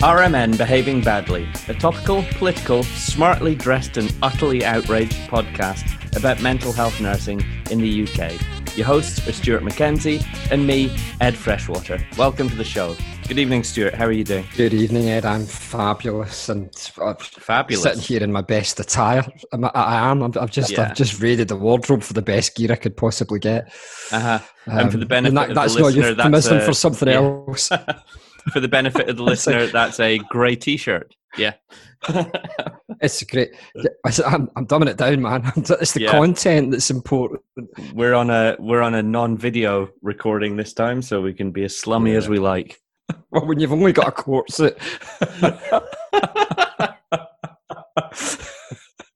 RMN Behaving Badly, a topical, political, smartly dressed, and utterly outraged podcast about mental health nursing in the UK. Your hosts are Stuart Mackenzie and me, Ed Freshwater. Welcome to the show. Good evening, Stuart. How are you doing? Good evening, Ed. I'm fabulous and uh, fabulous. Sitting here in my best attire. I'm, I am. I've just yeah. I've just raided the wardrobe for the best gear I could possibly get. Uh huh. Um, and for the um, benefit that, of the listener, not that's a, for something yeah. else. for the benefit of the listener, that's a grey T-shirt. Yeah. it's great. I'm, I'm dumbing it down, man. It's the yeah. content that's important. We're on a we're on a non-video recording this time, so we can be as slummy yeah. as we like. well, when you've only got a corset.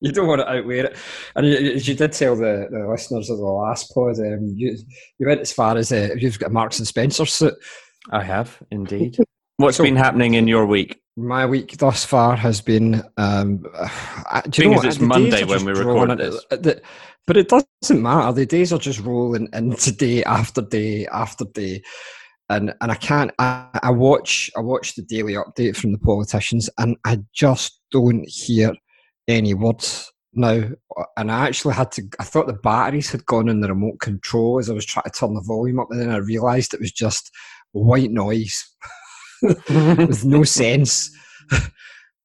you don't want to outwear it. And as you did tell the, the listeners of the last pod, um, you, you went as far as uh, you've got a Marks and Spencer suit. I have indeed. What's so, been happening in your week? My week thus far has been. Um, uh, do you know it's Monday when we record this. The, but it doesn't matter. The days are just rolling into day after day after day and and I can't. I, I watch I watch the daily update from the politicians, and I just don't hear any words now. And I actually had to. I thought the batteries had gone in the remote control as I was trying to turn the volume up, and then I realised it was just white noise with no sense.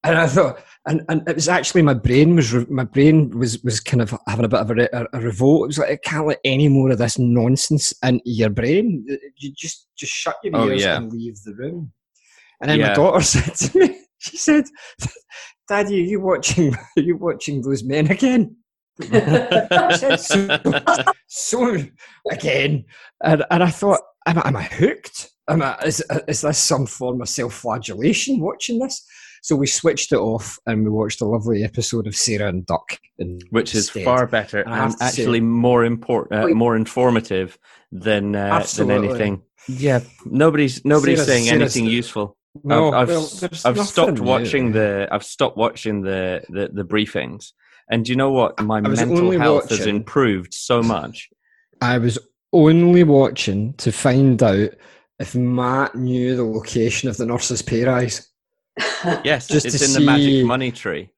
and I thought, and and it was actually my brain was my brain was was kind of having a bit of a, a, a revolt. It was like I can't let any more of this nonsense into your brain. Uh, you just just shut your oh, ears yeah. and leave the room. And then yeah. my daughter said to me, she said, "Daddy, are you watching? Are you watching those men again?" I said, so, so, again, and and I thought, am am I hooked? Am I, is, is this some form of self-flagellation watching this? So we switched it off and we watched a lovely episode of Sarah and Duck, which is far better and, and actually say, more important, uh, more informative than uh, than anything. Yeah, nobody's nobody's Sarah's, saying Sarah's, anything useful. No, I've, I've, well, I've stopped watching the I've stopped watching the, the the briefings, and do you know what? My mental health watching, has improved so much. I was only watching to find out if Matt knew the location of the nurse's pay rise. yes, just it's in the magic money tree.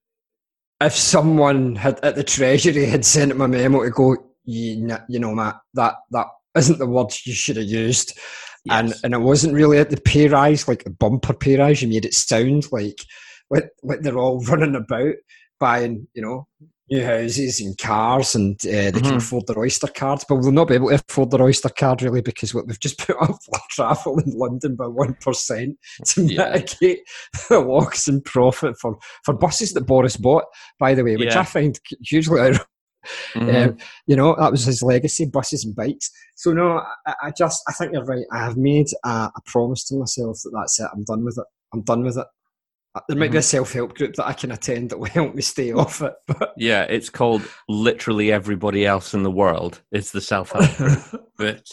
If someone had at the treasury had sent him a memo to go, you, you know, Matt, that that isn't the word you should have used. Yes. And and it wasn't really at the pay rise, like the bumper pay rise. You made it sound like like, like they're all running about buying, you know, new houses and cars and uh, they mm-hmm. can afford their Oyster cards, but we'll not be able to afford their Oyster card really because what we've just put up for travel in London by 1% to yeah. mitigate the loss in profit for, for buses that Boris bought, by the way, which yeah. I find hugely ironic. Mm-hmm. Um, you know, that was his legacy, buses and bikes. So, no, I, I just, I think you're right. I have made a, a promise to myself that that's it. I'm done with it. I'm done with it. There might be a mm-hmm. self-help group that I can attend that will help me stay off it. But. Yeah, it's called literally everybody else in the world. It's the self-help group. but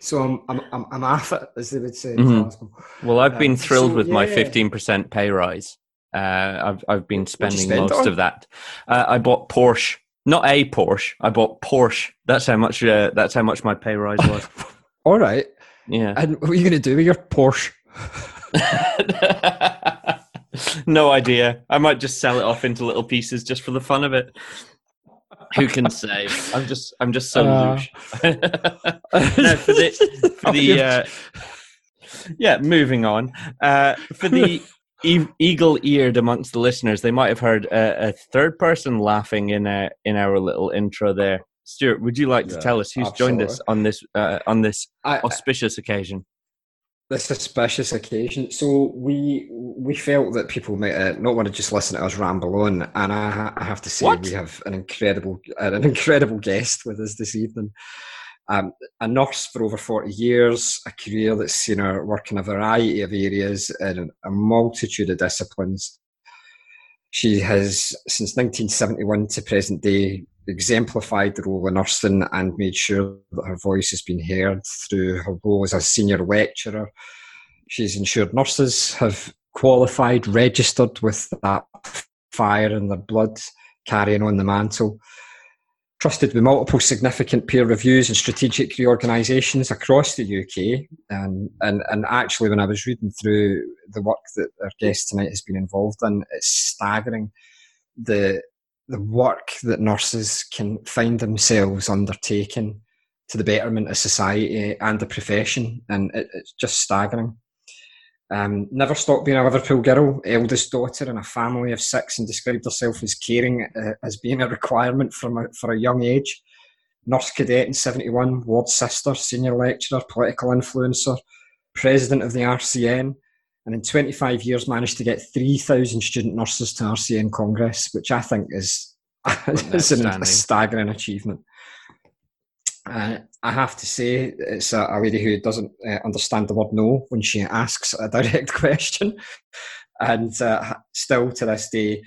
so I'm I'm I'm, I'm off it, as they would say. Mm-hmm. Well, I've been um, thrilled so, with yeah. my fifteen percent pay rise. Uh, I've I've been spending spend most of that. Uh, I bought Porsche, not a Porsche. I bought Porsche. That's how much. Uh, that's how much my pay rise was. All right. Yeah. And what are you going to do with your Porsche? no idea. I might just sell it off into little pieces just for the fun of it. Who can say? I'm just, I'm just so uh, no, for the, for the uh, yeah. Moving on. Uh, for the e- eagle-eared amongst the listeners, they might have heard a, a third person laughing in a, in our little intro there. Stuart, would you like yeah, to tell us who's absolutely. joined us on this uh, on this I, auspicious occasion? This suspicious occasion. So we we felt that people might uh, not want to just listen to us ramble on, and I, I have to say what? we have an incredible uh, an incredible guest with us this evening. Um, a nurse for over 40 years, a career that's seen her work in a variety of areas in a multitude of disciplines. She has, since 1971 to present day, exemplified the role of nursing and made sure that her voice has been heard through her role as a senior lecturer. She's ensured nurses have qualified, registered with that fire in their blood, carrying on the mantle. Trusted with multiple significant peer reviews and strategic reorganisations across the UK. And, and, and actually, when I was reading through the work that our guest tonight has been involved in. It's staggering the the work that nurses can find themselves undertaking to the betterment of society and the profession, and it, it's just staggering. Um, never stopped being a Liverpool girl, eldest daughter in a family of six, and described herself as caring uh, as being a requirement from a, for a young age. Nurse cadet in 71, ward sister, senior lecturer, political influencer, president of the RCN, and in 25 years managed to get 3,000 student nurses to RCN Congress, which I think is, is a staggering achievement. Uh, I have to say, it's a, a lady who doesn't uh, understand the word no when she asks a direct question. And uh, still to this day,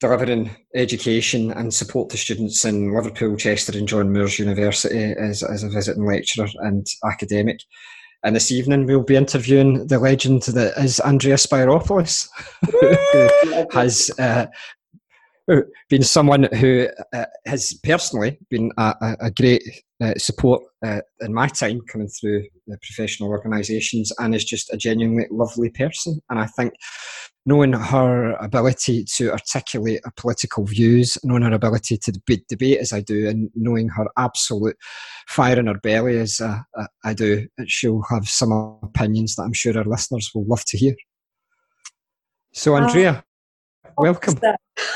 delivering education and support to students in Liverpool, Chester, and John Moores University as, as a visiting lecturer and academic. And this evening, we'll be interviewing the legend that is Andrea Spyropoulos, who has uh, been someone who uh, has personally been a, a great uh, support uh, in my time coming through the professional organisations and is just a genuinely lovely person. And I think knowing her ability to articulate her political views, knowing her ability to debate, debate as I do, and knowing her absolute fire in her belly as uh, uh, I do, she'll have some opinions that I'm sure our listeners will love to hear. So, Andrea, welcome.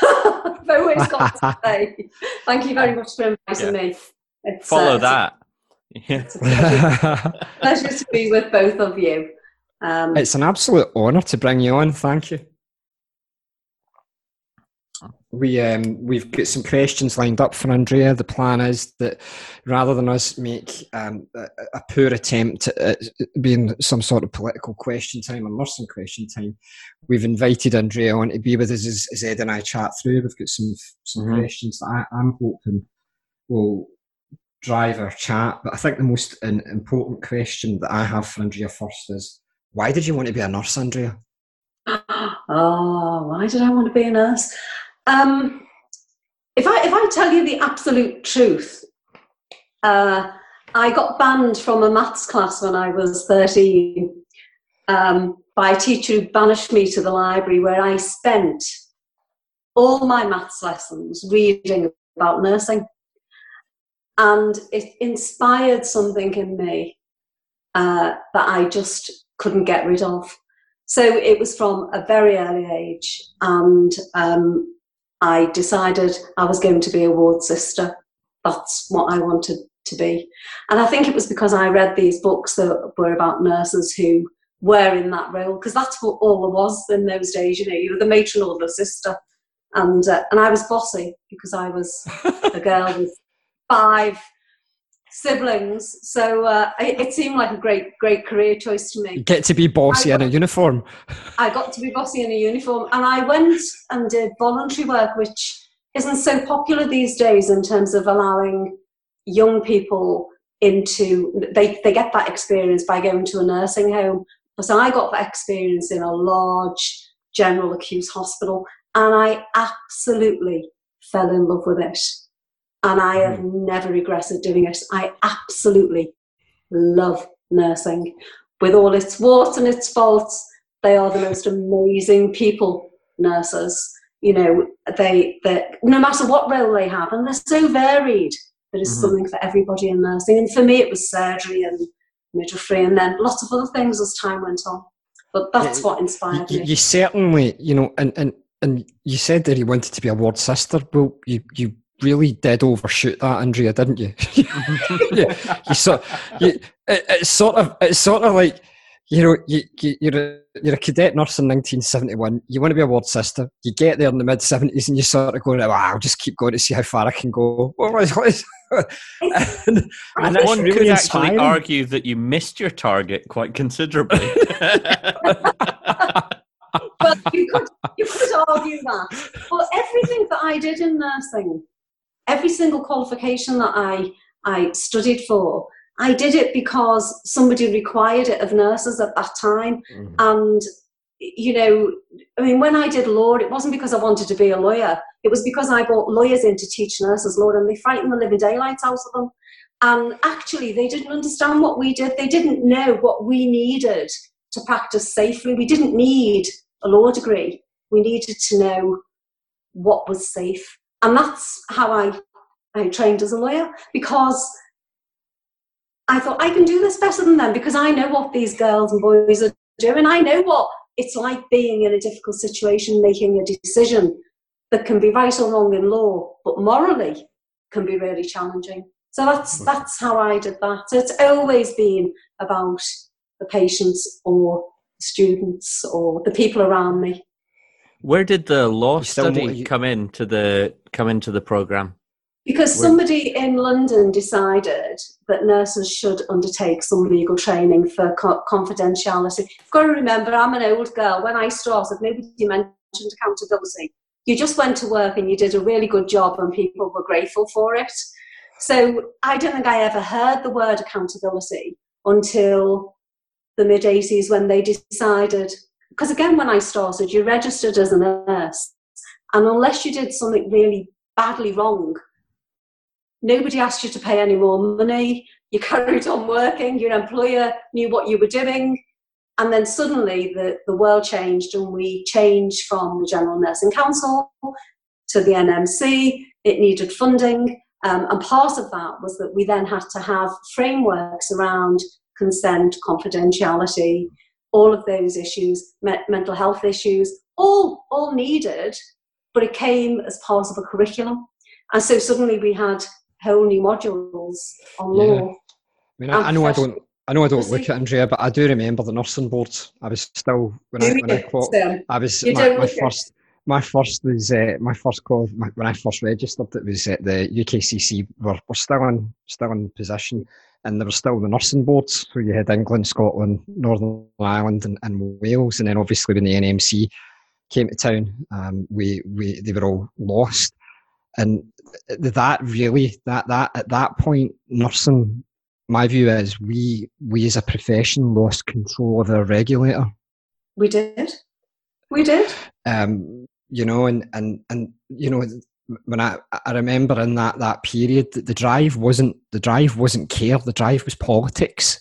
I've always got to say thank you very much for inviting yeah. me. It's, Follow uh, that. Yeah. pleasure. pleasure to be with both of you. Um, it's an absolute honour to bring you on. Thank you. We um, we've got some questions lined up for Andrea. The plan is that rather than us make um, a, a, poor attempt at being some sort of political question time or nursing question time, we've invited Andrea on to be with us as, as Ed and I chat through. We've got some some mm-hmm. questions that I, I'm hoping will drive our chat. But I think the most important question that I have for Andrea first is why did you want to be a nurse, Andrea? Oh, why did I want to be a nurse? Um, if I if I tell you the absolute truth, uh, I got banned from a maths class when I was thirteen um, by a teacher who banished me to the library, where I spent all my maths lessons reading about nursing, and it inspired something in me uh, that I just couldn't get rid of. So it was from a very early age, and um, I decided I was going to be a ward sister. That's what I wanted to be. And I think it was because I read these books that were about nurses who were in that role, because that's what all there was in those days. You know, you were the matron or the sister. And, uh, and I was bossy because I was a girl with five siblings. So uh, it, it, seemed like a great, great career choice to me. You get to be bossy got, in a uniform. I got to be bossy in a uniform, and I went and did voluntary work, which isn't so popular these days in terms of allowing young people into they, they get that experience by going to a nursing home. So I got that experience in a large general acute hospital, and I absolutely fell in love with it and I have mm. never regretted doing it. I absolutely love nursing with all its warts and its faults. They are the most amazing people, nurses. You know, they, they no matter what role they have, and they're so varied. There is mm-hmm. something for everybody in nursing. And for me, it was surgery and midwifery, and then lots of other things as time went on. But that's yeah, what inspired you, me. You certainly, you know, and, and and you said that you wanted to be a ward sister. Well, you you really did overshoot that, Andrea, didn't you? you, you sort, you, it, it's sort of, it's sort of like, you know, you, you, are a, you're a cadet nurse in 1971. You want to be a ward sister. You get there in the mid 70s, and you sort of go, "Wow, I'll just keep going to see how far I can go." and, and one really could inspiring. actually argue that you missed your target quite considerably. but you could, you could argue that. But everything that I did in nursing every single qualification that I, I studied for, I did it because somebody required it of nurses at that time. Mm-hmm. And, you know, I mean, when I did law, it wasn't because I wanted to be a lawyer. It was because I brought lawyers in to teach nurses law and they frightened the living daylights out of them. And actually, they didn't understand what we did. They didn't know what we needed to practice safely. We didn't need a law degree. We needed to know what was safe. And that's how I, I trained as a lawyer because I thought I can do this better than them because I know what these girls and boys are doing. I know what it's like being in a difficult situation, making a decision that can be right or wrong in law, but morally can be really challenging. So that's that's how I did that. So it's always been about the patients or students or the people around me. Where did the law study come into the come into the program? Because somebody in London decided that nurses should undertake some legal training for co- confidentiality. You've got to remember, I'm an old girl. When I started, nobody mentioned accountability. You just went to work and you did a really good job, and people were grateful for it. So I don't think I ever heard the word accountability until the mid 80s when they decided. Because again, when I started, you registered as a nurse, and unless you did something really badly wrong, Nobody asked you to pay any more money. You carried on working. Your employer knew what you were doing. And then suddenly the, the world changed and we changed from the General Nursing Council to the NMC. It needed funding. Um, and part of that was that we then had to have frameworks around consent, confidentiality, all of those issues, me- mental health issues, all, all needed, but it came as part of a curriculum. And so suddenly we had whole new modules on yeah. law. I mean, I, I know I don't. I know I don't look at Andrea, but I do remember the nursing board. I was still when I when I quote, I was my, my first my first was uh, my first call my, when I first registered. It was at the UKCC. Were were still in still in position, and there were still the nursing boards. So you had England, Scotland, Northern Ireland, and, and Wales, and then obviously when the NMC came to town, um, we we they were all lost. And that really that that at that point nursing my view is we we as a profession lost control of our regulator. We did. We did. Um you know and and and you know when I, I remember in that that period the drive wasn't the drive wasn't care the drive was politics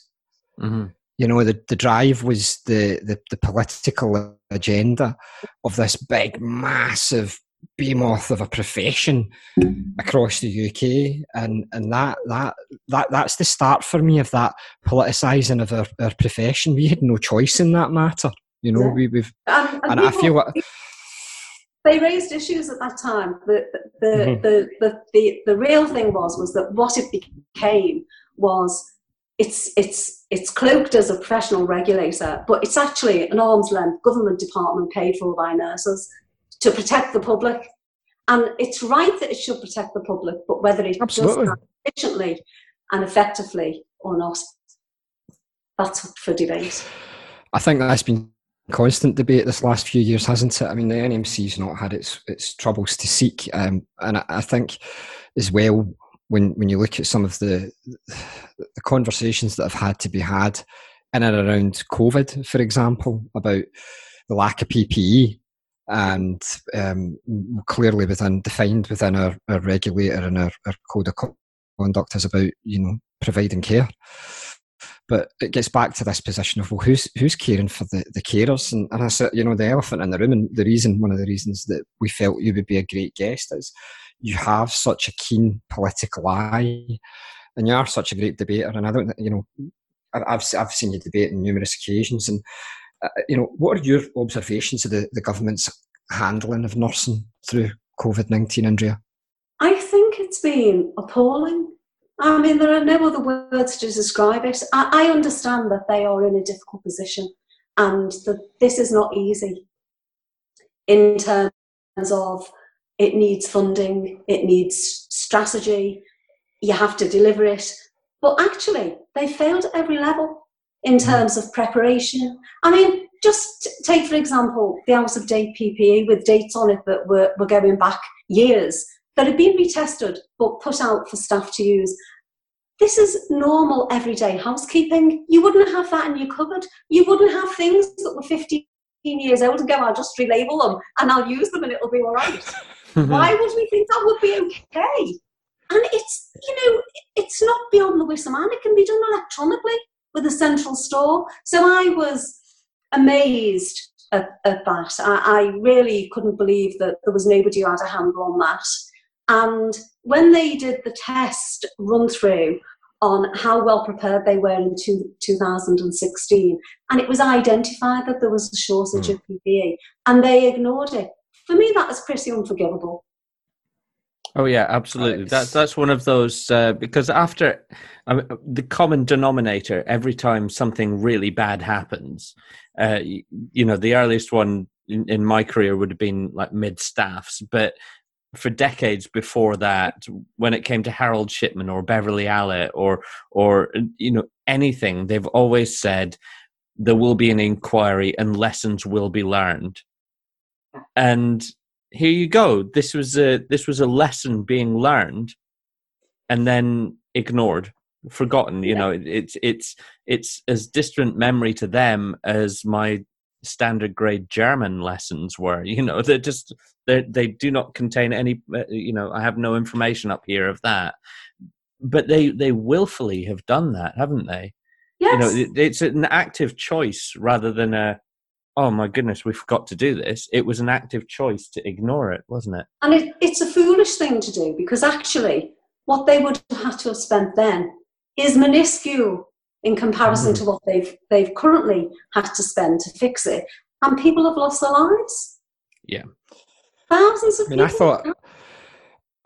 mm-hmm. you know the, the drive was the, the the political agenda of this big massive behemoth of a profession across the UK, and and that that that that's the start for me of that politicising of our, our profession. We had no choice in that matter, you know. Yeah. We, we've and, and, and I feel what. They raised issues at that time. The the, mm-hmm. the, the, the, the real thing was was that what it became was it's it's it's cloaked as a professional regulator, but it's actually an arm's length government department paid for by nurses to protect the public. And it's right that it should protect the public, but whether it Absolutely. does that efficiently and effectively or not, that's for debate. I think that's been constant debate this last few years, hasn't it? I mean, the NMC's not had its its troubles to seek, um, and I, I, think as well when when you look at some of the the conversations that have had to be had in and around COVID, for example, about the lack of PPE and um, clearly within defined within our, our regulator and our, our code of conduct is about you know providing care. But it gets back to this position of well, who's who's caring for the, the carers? And, and I said, you know, the elephant in the room, and the reason, one of the reasons that we felt you would be a great guest is you have such a keen political eye, and you are such a great debater. And I don't, you know, I've I've seen you debate on numerous occasions, and uh, you know, what are your observations of the, the government's handling of nursing through COVID 19, Andrea? I think it's been appalling. I mean, there are no other words to describe it. I, I understand that they are in a difficult position and that this is not easy in terms of it needs funding, it needs strategy, you have to deliver it. But actually, they failed at every level in mm. terms of preparation. I mean, just take, for example, the out of date PPE with dates on it that were, were going back years that had been retested but put out for staff to use. This is normal everyday housekeeping. You wouldn't have that in your cupboard. You wouldn't have things that were 15 years old and go, I'll just relabel them and I'll use them and it'll be all right. Why would we think that would be okay? And it's, you know, it's not beyond the wisdom and it can be done electronically with a central store. So I was amazed at, at that. I, I really couldn't believe that there was nobody who had a handle on that. And when they did the test run through on how well prepared they were in two, 2016, and it was identified that there was a shortage mm. of PPE, and they ignored it. For me, that is pretty unforgivable. Oh yeah, absolutely. That's that's one of those uh, because after I mean, the common denominator every time something really bad happens, uh, you, you, know, the earliest one in, in my career would have been like mid staffs, but for decades before that, when it came to Harold Shipman or Beverley Allitt or or you know anything, they've always said there will be an inquiry and lessons will be learned. And here you go. This was a this was a lesson being learned, and then ignored, forgotten. You yeah. know, it, it's it's it's as distant memory to them as my standard grade German lessons were. You know, they're just they they do not contain any. Uh, you know, I have no information up here of that. But they they willfully have done that, haven't they? Yes. You know, it, it's an active choice rather than a oh my goodness, we forgot to do this. It was an active choice to ignore it, wasn't it? And it, it's a foolish thing to do because actually, what they would have had to have spent then is minuscule in comparison mm. to what they've they've currently had to spend to fix it, and people have lost their lives. Yeah, thousands of. I mean, people. I thought.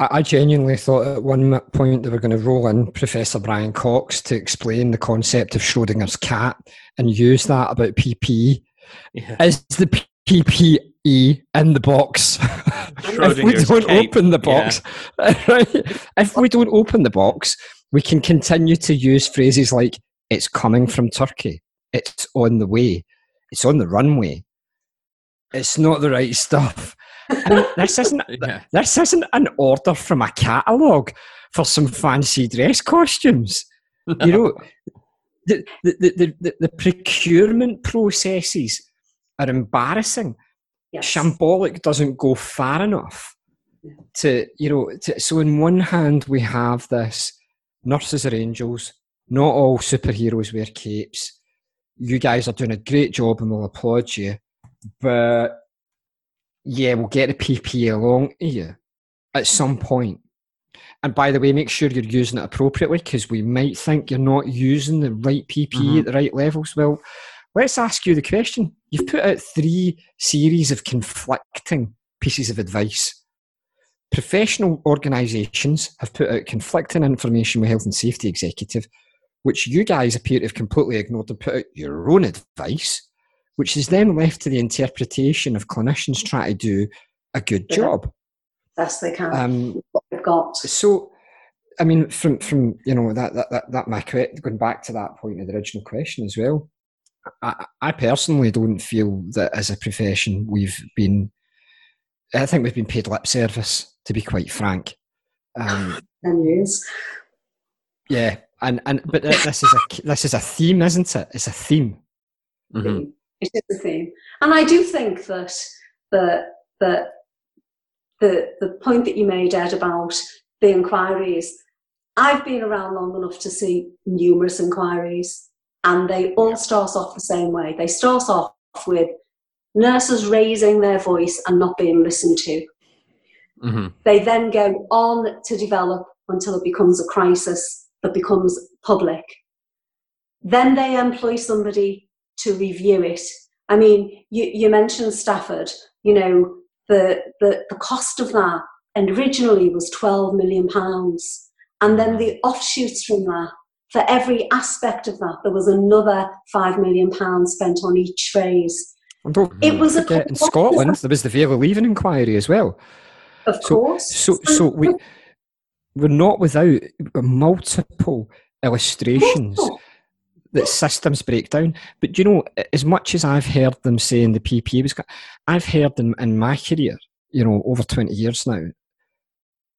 I genuinely thought at one point they were going to roll in Professor Brian Cox to explain the concept of Schrodinger's cat and use that about PPE yeah. is the PPE in the box. if we don't cape. open the box, yeah. right? If we don't open the box, we can continue to use phrases like "It's coming from Turkey," "It's on the way," "It's on the runway." It's not the right stuff. And this isn't yeah. this isn't an order from a catalogue for some fancy dress costumes. No. You know, the, the, the, the, the procurement processes are embarrassing. Yes. Shambolic doesn't go far enough to, you know, to, so in one hand we have this nurses are angels, not all superheroes wear capes. You guys are doing a great job and we'll applaud you. But yeah, we'll get the PPE along to you at some point. And by the way, make sure you're using it appropriately because we might think you're not using the right PPE mm-hmm. at the right levels. Well, let's ask you the question. You've put out three series of conflicting pieces of advice. Professional organisations have put out conflicting information with Health and Safety Executive, which you guys appear to have completely ignored and put out your own advice, which is then left to the interpretation of clinicians trying to do a good job. Best they can. Um, they've got. So, I mean, from from you know that that that, that my going back to that point of the original question as well. I, I personally don't feel that as a profession we've been. I think we've been paid lip service, to be quite frank. Um, and years. Yeah, and and but this is a this is a theme, isn't it? It's a theme. Mm-hmm. It is a theme, and I do think that the the the the point that you made, Ed, about the inquiries. I've been around long enough to see numerous inquiries, and they all start off the same way. They start off with nurses raising their voice and not being listened to. Mm-hmm. They then go on to develop until it becomes a crisis that becomes public. Then they employ somebody to review it. I mean, you, you mentioned Stafford, you know, the, the, the cost of that and originally was 12 million pounds. And then the offshoots from that for every aspect of that, there was another five million pounds spent on each phase. it was a uh, in Scotland. There was the Vale of Leven inquiry as well. Of so, course. So, so we we're not without multiple illustrations that systems break down. But you know, as much as I've heard them saying the PPE was, I've heard them in my career. You know, over twenty years now.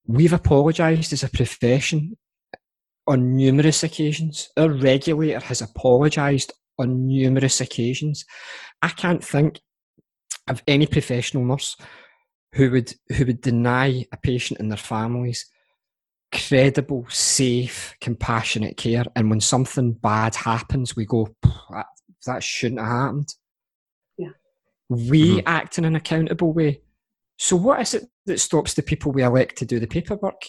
We've apologised as a profession on numerous occasions. Our regulator has apologised on numerous occasions. I can't think of any professional nurse who would who would deny a patient and their families credible, safe, compassionate care. And when something bad happens, we go, that, that shouldn't have happened. we mm-hmm. act in an accountable way. So, what is it that stops the people we elect to do the paperwork?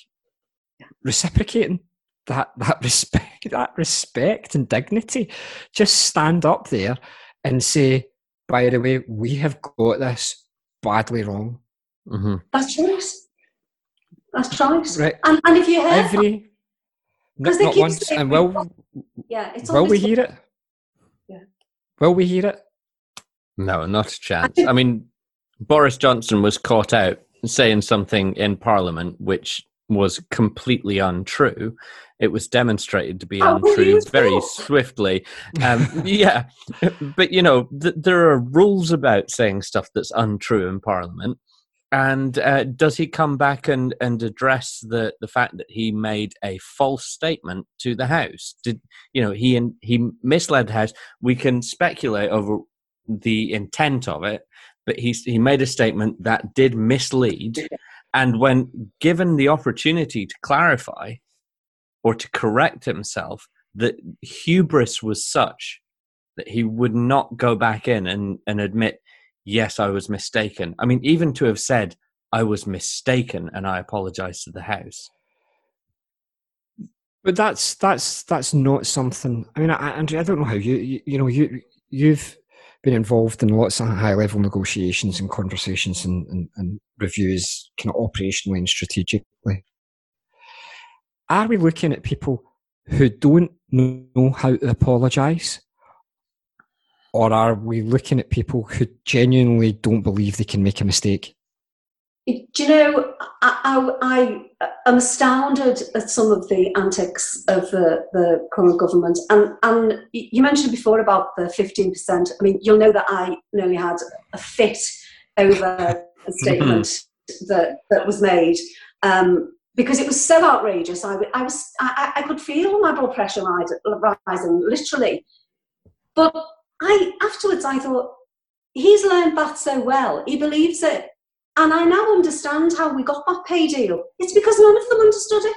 Reciprocating that that respect, that respect and dignity. Just stand up there and say, "By the way, we have got this badly wrong." Mm-hmm. That's choice. That's choice. Right. And, and if you hear every not, not once, and will yeah, it's will we hear it? Yeah. Will we hear it? No, not a chance. I mean, Boris Johnson was caught out saying something in Parliament which was completely untrue. It was demonstrated to be oh, untrue very swiftly. Um, yeah, but you know, th- there are rules about saying stuff that's untrue in Parliament. And uh, does he come back and, and address the, the fact that he made a false statement to the House? Did you know he he misled the House? We can speculate over the intent of it, but he he made a statement that did mislead. And when given the opportunity to clarify or to correct himself, that hubris was such that he would not go back in and, and admit yes, I was mistaken. I mean, even to have said, I was mistaken and I apologize to the House. But that's that's that's not something. I mean, I, Andrea, I don't know how you, you you know you you've been involved in lots of high level negotiations and conversations and, and, and reviews, kind of operationally and strategically. Are we looking at people who don't know how to apologise? Or are we looking at people who genuinely don't believe they can make a mistake? Do you know, I, I, am astounded at some of the antics of the, the current government. And, and you mentioned before about the 15%. I mean, you'll know that I nearly had a fit over a statement that, that was made. Um, because it was so outrageous, I, I was I, I could feel my blood pressure rising, literally. But I afterwards I thought he's learned that so well. He believes it, and I now understand how we got that pay deal. It's because none of them understood it,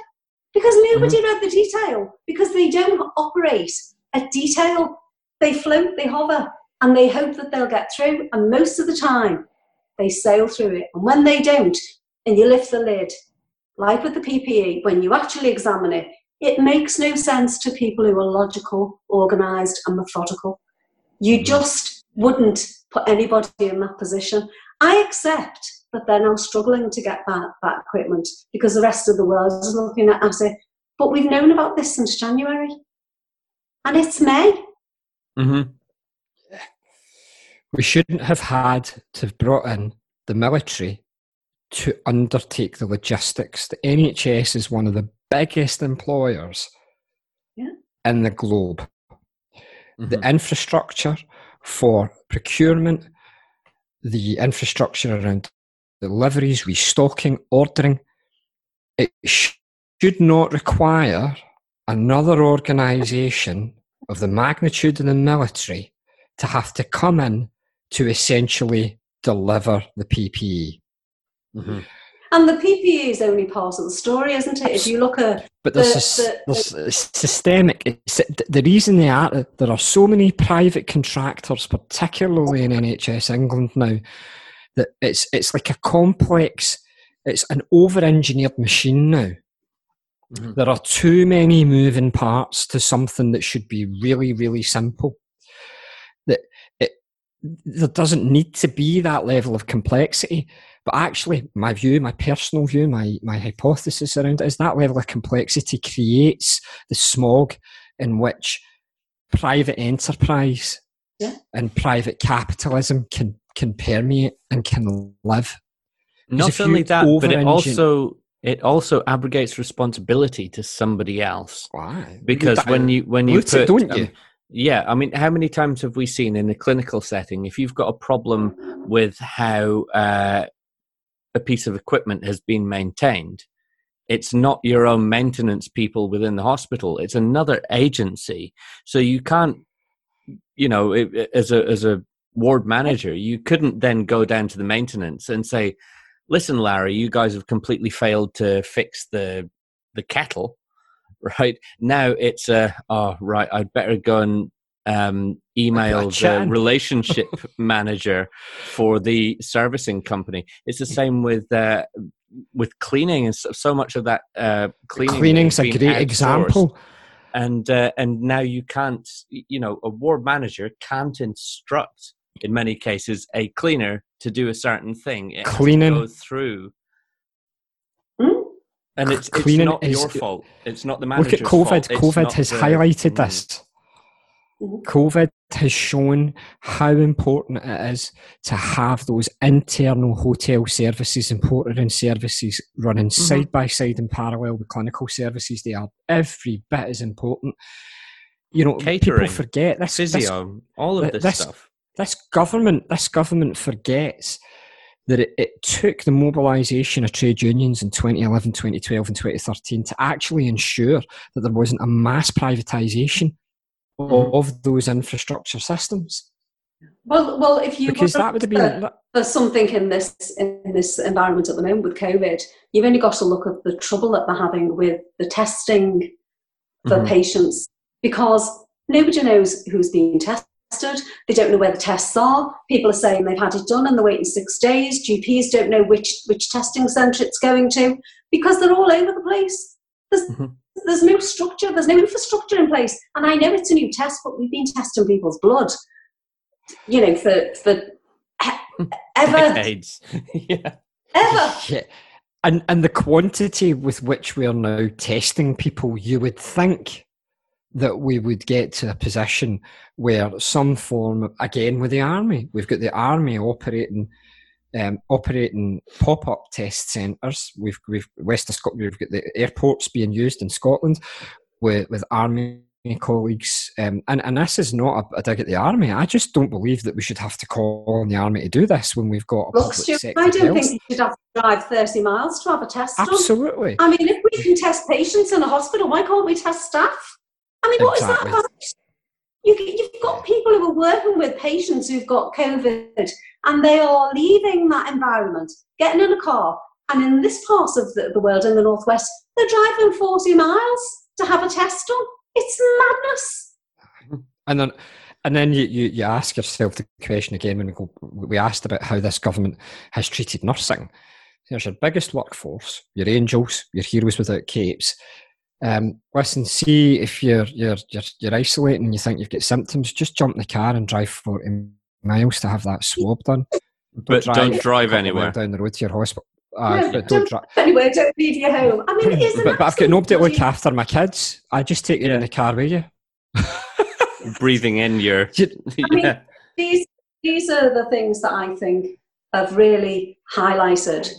because nobody mm-hmm. read the detail, because they don't operate at detail. They float, they hover, and they hope that they'll get through. And most of the time, they sail through it. And when they don't, and you lift the lid, like with the PPE, when you actually examine it, it makes no sense to people who are logical, organised, and methodical. You mm-hmm. just wouldn't put anybody in that position. I accept that they're now struggling to get that, that equipment because the rest of the world is looking at it. But we've known about this since January. And it's May. Mm-hmm. We shouldn't have had to have brought in the military to undertake the logistics. The NHS is one of the biggest employers yeah. in the globe mm-hmm. the infrastructure for procurement, the infrastructure around deliveries, restocking, ordering. It should not require another organisation of the magnitude of the military to have to come in to essentially deliver the PPE. Mm-hmm. And the PPE is only part of the story, isn't it? If you look at but there's, the, the, there's systemic. the reason they are there are so many private contractors, particularly in NHS England now, that it's it's like a complex. It's an over-engineered machine now. Mm-hmm. There are too many moving parts to something that should be really, really simple. That it there doesn't need to be that level of complexity. But actually, my view, my personal view, my, my hypothesis around it is that level of complexity creates the smog in which private enterprise yeah. and private capitalism can, can permeate and can live. Not only that, but it also it also abrogates responsibility to somebody else. Why? Because when you when you put it, don't you? Um, yeah, I mean, how many times have we seen in a clinical setting if you've got a problem with how uh, a piece of equipment has been maintained. It's not your own maintenance people within the hospital. It's another agency. So you can't, you know, as a as a ward manager, you couldn't then go down to the maintenance and say, "Listen, Larry, you guys have completely failed to fix the the kettle." Right now, it's a oh right. I'd better go and um, email the relationship manager for the servicing company. It's the same with uh, with cleaning, and so, so much of that uh, cleaning. Cleaning's a great example. And uh, and now you can't, you know, a ward manager can't instruct in many cases a cleaner to do a certain thing. It Cleaning go through. Hmm? And it's, it's not is, your fault. It's not the manager's Look at COVID. Fault. COVID has the, highlighted mm. this. COVID has shown how important it is to have those internal hotel services and portering services running mm-hmm. side by side in parallel with clinical services. They are every bit as important. You know, Catering, people forget this. Physio, this, all of this, this stuff. This government, this government forgets that it, it, took the mobilisation of trade unions in 2011, 2012, and 2013 to actually ensure that there wasn't a mass privatisation mm-hmm. of those infrastructure systems. Well, well, if you because that would have been there's something in this in this environment at the moment with COVID. You've only got to look at the trouble that they're having with the testing for mm-hmm. patients because nobody knows who's being tested. They don't know where the tests are. People are saying they've had it done and they're waiting six days. GPs don't know which which testing centre it's going to because they're all over the place. There's, mm-hmm there's no structure, there's no infrastructure in place. And I know it's a new test, but we've been testing people's blood, you know, for for ever. Decades. yeah. Ever. Yeah. And and the quantity with which we are now testing people, you would think that we would get to a position where some form of, again with the army, we've got the army operating um, operating pop-up test centres. We've we've west of Scotland. We've got the airports being used in Scotland with with army colleagues. Um, and and this is not a, a, dig at the army. I just don't believe that we should have to call on the army to do this when we've got. A Look, Stu, I don't health. think you should have to drive thirty miles to have a test. Absolutely. Done. I mean, if we can test patients in a hospital, why can't we test staff? I mean, what exactly. is that about? You, you've got people who are working with patients who've got COVID and they are leaving that environment, getting in a car, and in this part of the, the world, in the northwest, they're driving 40 miles to have a test done. It's madness. And then, and then you, you, you ask yourself the question again when we go, we asked about how this government has treated nursing. There's your biggest workforce, your angels, your heroes without capes. Um, listen, see if you're, you're you're you're isolating and you think you've got symptoms, just jump in the car and drive for miles to have that swab done. Don't but drive don't drive anywhere down the road to your hospital. Uh, no, but don't, don't anywhere. Don't leave your home. I mean, it is. but, but I've got nobody to look after my kids. I just take you in the car with you. Breathing in your. I mean, these these are the things that I think have really highlighted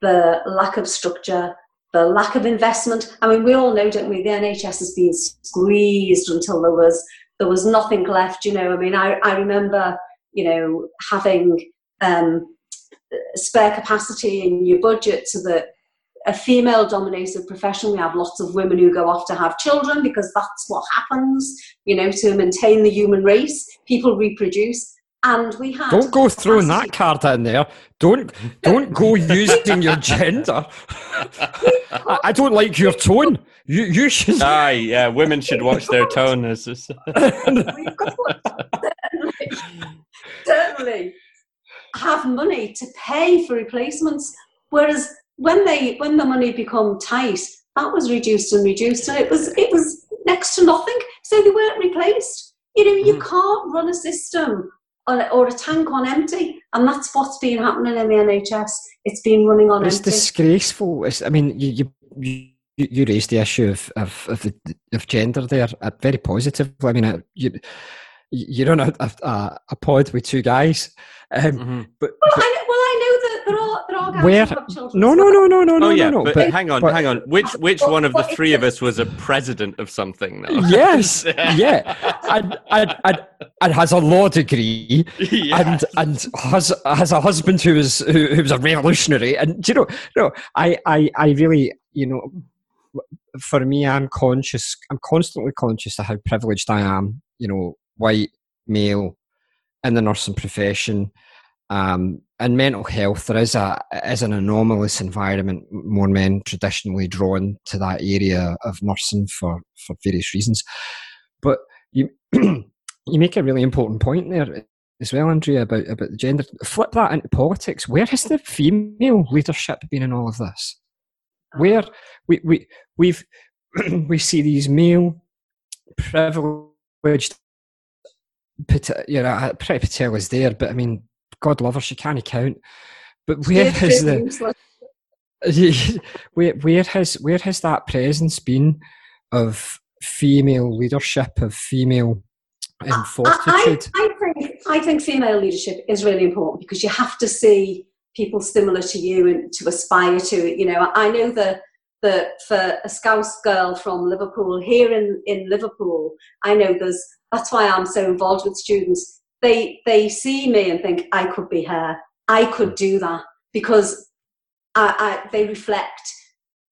the lack of structure, the lack of investment. I mean, we all know, don't we? The NHS has been squeezed until there was there was nothing left. You know, I mean, I, I remember you know, having um, spare capacity in your budget so that a female dominated profession we have lots of women who go off to have children because that's what happens you know to maintain the human race people reproduce. And we have don't go throwing that card in there. Don't don't go using your gender. I, I, don't like your tone. You you should aye yeah women should watch their tone as certainly have money to pay for replacements. Whereas when they when the money become tight, that was reduced and reduced, and it was it was next to nothing. So they weren't replaced. You know, you mm. can't run a system or a tank on empty, and that's what's been happening in the NHS. It's been running on it's empty. Disgraceful. It's, I mean, you, you you raised the issue of of, of, of gender there uh, very positively. I mean, uh, you you're on a, a, a pod with two guys. Um, mm-hmm. but, well, but I, well, I know that they're all, they're all guys where, No, no, no, no, no, no, oh, yeah, no, no. But, but, hang on, but, hang on. Which which one of the three of us was a president of something now? Yes, yeah, and, and, and, and has a law degree, and and has has a husband who was who, who was a revolutionary, and you know, no, I I I really you know for me, I'm conscious. I'm constantly conscious of how privileged I am. You know, white, male, in the nursing profession. Um, and mental health, there is a is an anomalous environment. More men traditionally drawn to that area of nursing for for various reasons. But you, you make a really important point there as well, Andrea, about about the gender. Flip that into politics. Where has the female leadership been in all of this? Where we we we've we see these male privileged you know, Priti Patel is there, but I mean, God love her, she can't count. But where has the where where has where has that presence been of female leadership, of female um, fortitude? I, I, think I think female leadership is really important because you have to see people similar to you and to aspire to it. You know, I know that that for a Scouse girl from Liverpool here in, in Liverpool, I know there's that's why I'm so involved with students. They they see me and think I could be her. I could do that because I, I, they reflect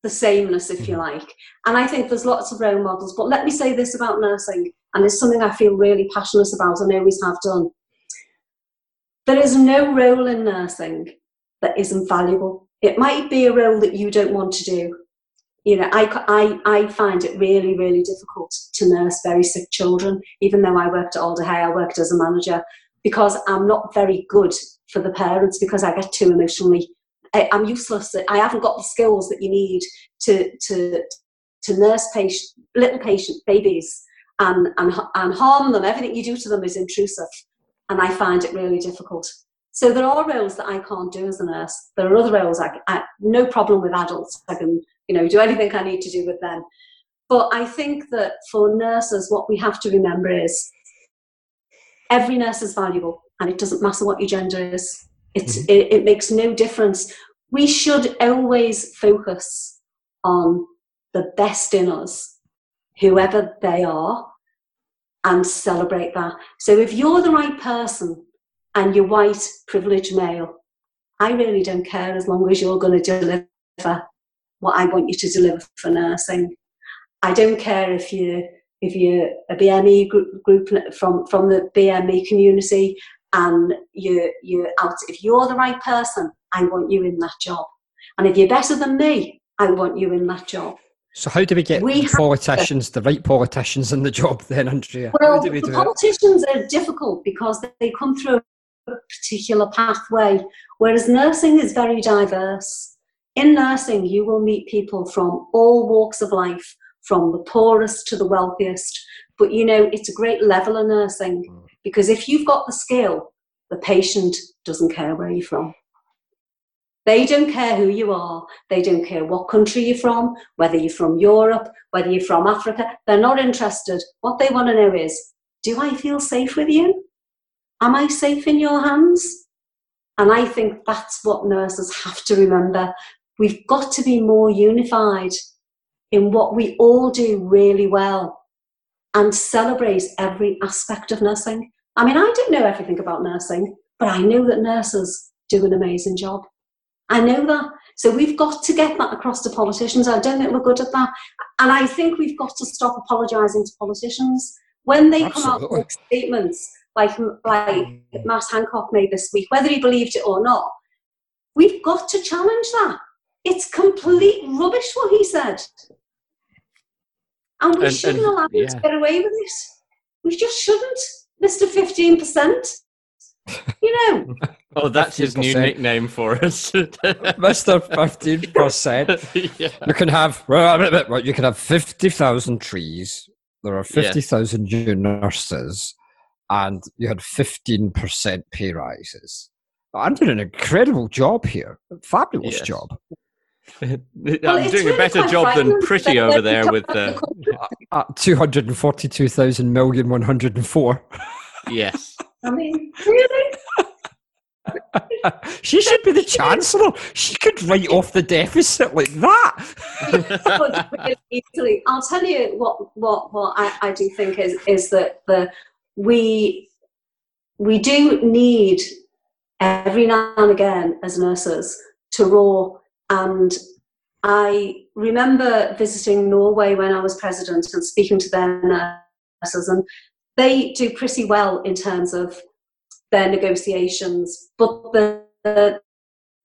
the sameness, if you mm-hmm. like. And I think there's lots of role models. But let me say this about nursing, and it's something I feel really passionate about and always have done. There is no role in nursing that isn't valuable. It might be a role that you don't want to do, you know, I, I, I find it really, really difficult to nurse very sick children. Even though I worked at Alder Hey, I worked as a manager because I'm not very good for the parents because I get too emotionally. I, am useless. I haven't got the skills that you need to to to nurse patient, little patient babies and, and and harm them. Everything you do to them is intrusive, and I find it really difficult. So there are roles that I can't do as a nurse. There are other roles I, I no problem with adults. I can you know, do anything I need to do with them. But I think that for nurses, what we have to remember is every nurse is valuable and it doesn't matter what your gender is. It's, mm-hmm. it, it makes no difference. We should always focus on the best in us, whoever they are, and celebrate that. So if you're the right person and you're white, privileged male, I really don't care as long as you're going to deliver what I want you to deliver for nursing. I don't care if you if you're a BME group, group from from the BME community and you you out if you're the right person, I want you in that job. And if you're better than me, I want you in that job. So how do we get we politicians, to, the right politicians in the job then, Andrea? Well, we the politicians it? are difficult because they come through a particular pathway, whereas nursing is very diverse. In nursing, you will meet people from all walks of life, from the poorest to the wealthiest. But you know, it's a great level of nursing mm. because if you've got the skill, the patient doesn't care where you're from. They don't care who you are. They don't care what country you're from, whether you're from Europe, whether you're from Africa. They're not interested. What they want to know is do I feel safe with you? Am I safe in your hands? And I think that's what nurses have to remember. We've got to be more unified in what we all do really well and celebrate every aspect of nursing. I mean, I don't know everything about nursing, but I know that nurses do an amazing job. I know that. So we've got to get that across to politicians. I don't think we're good at that. And I think we've got to stop apologising to politicians. When they Absolutely. come out with statements like, like Matt Hancock made this week, whether he believed it or not, we've got to challenge that. It's complete rubbish what he said. And we and, shouldn't and, allow him yeah. to get away with it. We just shouldn't, Mr. 15%. You know. oh, that's his new nickname for us. Mr. 15%. yeah. You can have, well, you can have 50,000 trees. There are 50,000 yeah. new nurses and you had 15% pay rises. I'm doing an incredible job here. Fabulous yes. job. I'm well, doing a better job than Priti over there with uh, uh, 242,000 million 104. Yes. I mean, really? she should be the chancellor. She could write off the deficit like that. easily. I'll tell you what what what I, I do think is is that the we we do need every now and again as nurses to roar and I remember visiting Norway when I was president and speaking to their nurses, and they do pretty well in terms of their negotiations. But the, the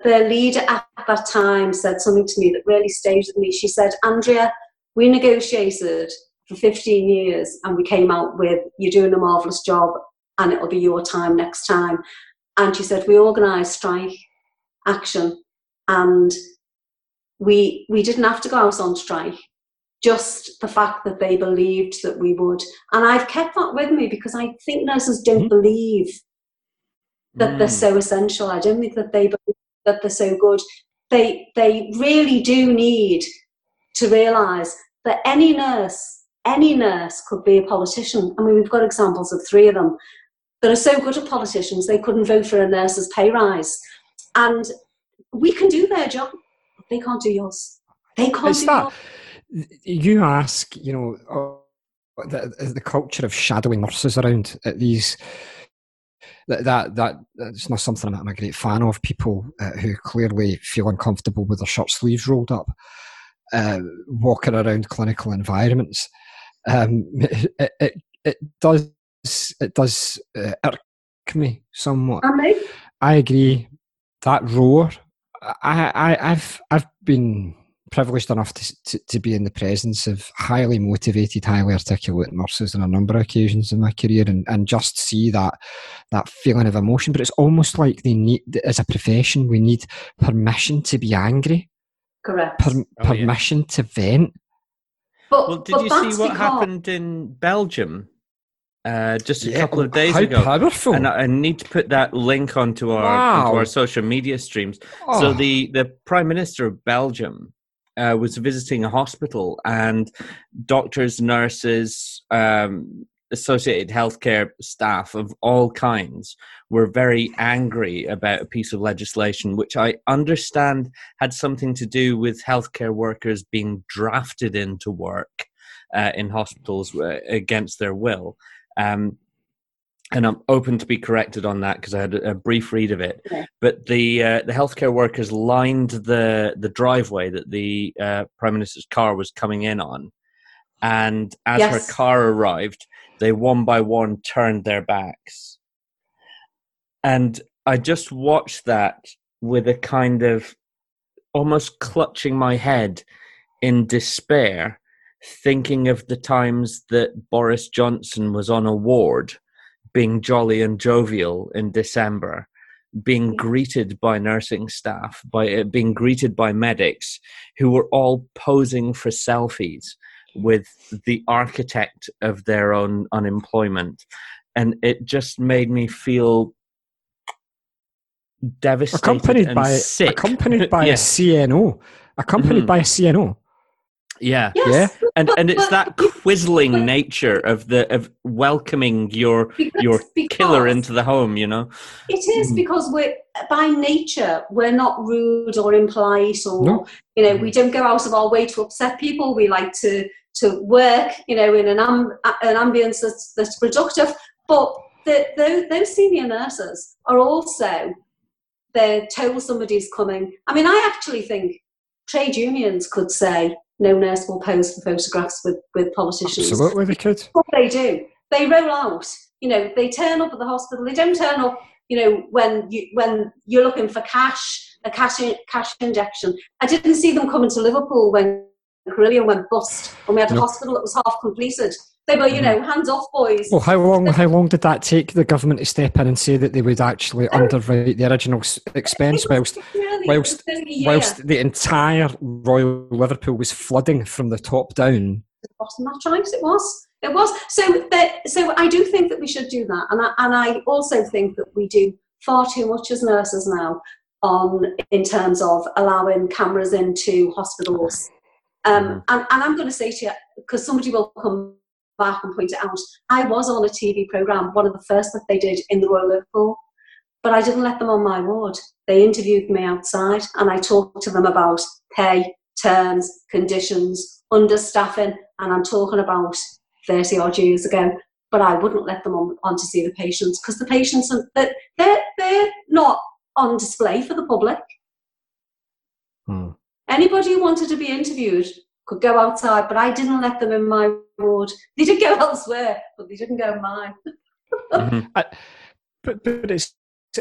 their leader at that time said something to me that really stayed with me. She said, Andrea, we negotiated for 15 years and we came out with, You're doing a marvellous job and it'll be your time next time. And she said, We organised strike action and we we didn't have to go out on strike. Just the fact that they believed that we would. And i've kept that with me because i think nurses don't mm. believe that mm. they're so essential. I don't think that they believe that they're so good. They they really do need to realize that any nurse any nurse could be a politician. I mean we've got examples of three of them that are so good at politicians they couldn't vote for a nurse's pay rise. And we can do their job they can't do yours. They can't it's do that, yours. You ask, you know, uh, the, the culture of shadowing nurses around at these that that that it's not something I'm, a great fan of. People uh, who clearly feel uncomfortable with their shirt sleeves rolled up, uh, walking around clinical environments. Um, it, it, it does it does uh, irk me somewhat. I agree. That roar I, I, I've I've been privileged enough to, to, to, be in the presence of highly motivated, highly articulate nurses on a number of occasions in my career and, and just see that that feeling of emotion. But it's almost like they need, as a profession, we need permission to be angry. Correct. Per, oh, permission yeah. to vent. But, well, did but you see what because... happened in Belgium uh, just a yeah, couple of days how ago. Powerful. And I, I, need to put that link onto our wow. onto our social media streams. Oh. So the the Prime Minister of Belgium uh, was visiting a hospital, and doctors, nurses, um, associated healthcare staff of all kinds were very angry about a piece of legislation which I understand had something to do with healthcare workers being drafted into work uh, in hospitals uh, against their will. Um, and I'm open to be corrected on that because I had a, brief read of it. Okay. But the uh, the healthcare workers lined the the driveway that the uh, prime minister's car was coming in on, and as yes. her car arrived, they one by one turned their backs. And I just watched that with a kind of almost clutching my head in despair thinking of the times that Boris Johnson was on a ward, being jolly and jovial in December, being greeted by nursing staff, by uh, being greeted by medics who were all posing for selfies with the architect of their own unemployment. And it just made me feel devastated accompanied by sick. accompanied by yeah. a CNO accompanied mm-hmm. by a CNO yeah, yes. yeah, and and it's that quisling nature of the of welcoming your because, your killer into the home. You know, it is mm. because we're by nature we're not rude or impolite or no. you know we don't go out of our way to upset people. We like to to work you know in an um, an ambience that's that's productive. But the, the, those senior nurses are also they're told somebody's coming. I mean, I actually think trade unions could say no nurse will pose for photographs with, with politicians. Absolutely, they could. What they do, they roll out. You know, they turn up at the hospital. They don't turn up. You know, when you when you're looking for cash, a cash in, cash injection. I didn't see them coming to Liverpool when Carillion went bust, and we had a no. hospital that was half completed. They were, you know, hands off, boys. Well, how long? How long did that take the government to step in and say that they would actually underwrite the original expense, whilst whilst whilst the entire Royal Liverpool was flooding from the top down? Bottom that times it was. It was. So that, so I do think that we should do that, and I, and I also think that we do far too much as nurses now on in terms of allowing cameras into hospitals. Um, mm-hmm. and, and I'm going to say to you because somebody will come back and point it out. I was on a TV programme, one of the first that they did in the Royal Liverpool, but I didn't let them on my ward. They interviewed me outside and I talked to them about pay, terms, conditions, understaffing, and I'm talking about 30 odd years ago. But I wouldn't let them on, on to see the patients because the patients are they're, they're, not on display for the public. Hmm. Anybody who wanted to be interviewed could go outside, but I didn't let them in my ward. They did go elsewhere, but they didn't go mine. mm-hmm. I, but but it's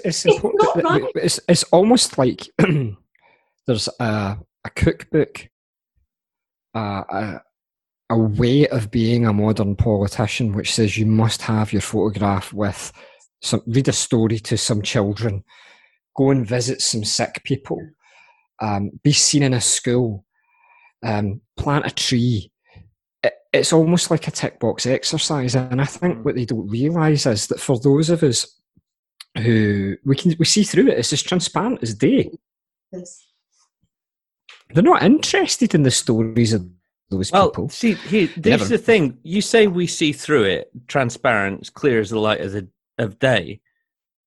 it's it's, right. it's, it's almost like there's a, a cookbook, uh, a, a way of being a modern politician, which says you must have your photograph with some, read a story to some children, go and visit some sick people, um, be seen in a school, um, plant a tree. It, it's almost like a tick box exercise, and I think mm. what they don't realise is that for those of us who we can we see through it, it's as transparent as day. Yes. They're not interested in the stories of those well, people. See, here, there's Never. the thing. You say we see through it, transparent, clear as the light of the of day,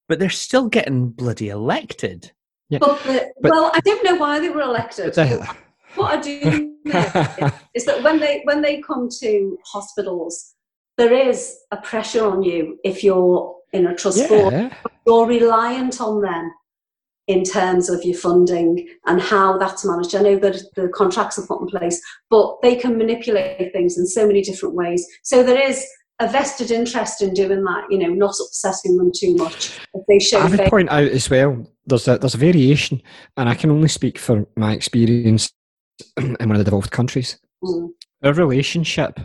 but they're still getting bloody elected. Yeah. But, the, but well, I don't know why they were elected. What I do know is that when they when they come to hospitals, there is a pressure on you if you're in a trust yeah. board. You're reliant on them in terms of your funding and how that's managed. I know that the contracts are put in place, but they can manipulate things in so many different ways. So there is a vested interest in doing that, you know, not upsetting them too much. If they show I would point out as well, there's a, there's a variation, and I can only speak for my experience in one of the devolved countries. Mm. Our relationship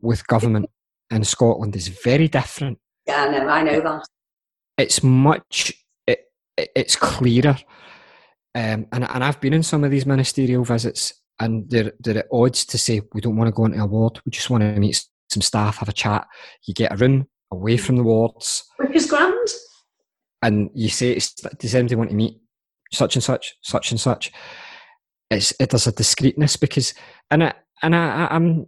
with government in Scotland is very different. Yeah, I know, I know that. It's much it's clearer. Um, and, and I've been in some of these ministerial visits, and they're, they're at odds to say, we don't want to go into a ward, we just want to meet some staff, have a chat. You get a room away from the wards. Which is grand. And you say, does anybody want to meet such and such, such and such? It's, it does a discreetness because, and I, and I, I'm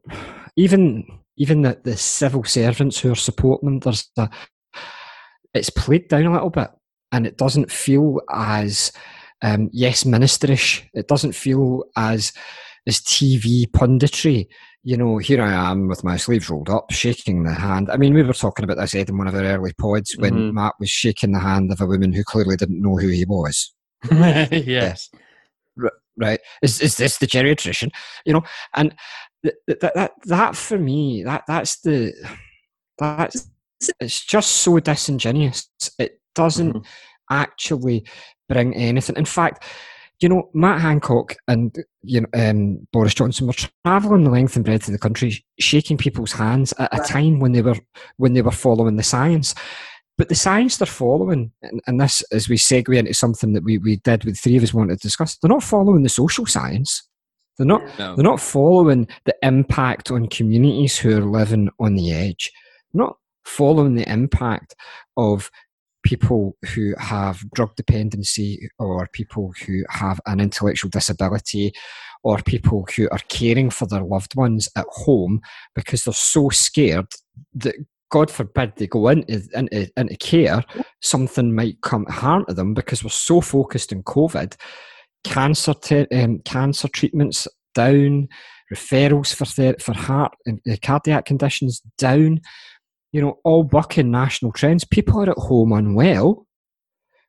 even even the, the civil servants who are supporting them. There's a, it's played down a little bit and it doesn't feel as um, yes ministerish. It doesn't feel as as TV punditry. You know, here I am with my sleeves rolled up, shaking the hand. I mean, we were talking about this Ed in one of our early pods when mm-hmm. Matt was shaking the hand of a woman who clearly didn't know who he was. yes. Yeah. Right. Is is this the geriatrician? You know, and that that that, that for me, that that's the that's it's just so disingenuous. It doesn't mm-hmm. actually bring anything. In fact, you know, Matt Hancock and you know um, Boris Johnson were travelling the length and breadth of the country, shaking people's hands at a time when they were when they were following the science. But the science they're following, and, and this as we segue into something that we, we did with three of us wanted to discuss, they're not following the social science. They're not no. they're not following the impact on communities who are living on the edge. They're not following the impact of people who have drug dependency or people who have an intellectual disability or people who are caring for their loved ones at home because they're so scared that God forbid they go into, into, into care, something might come harm to them because we're so focused on COVID. Cancer, te- um, cancer treatments down, referrals for, ther- for heart and uh, cardiac conditions down you know, all bucking national trends. People are at home unwell.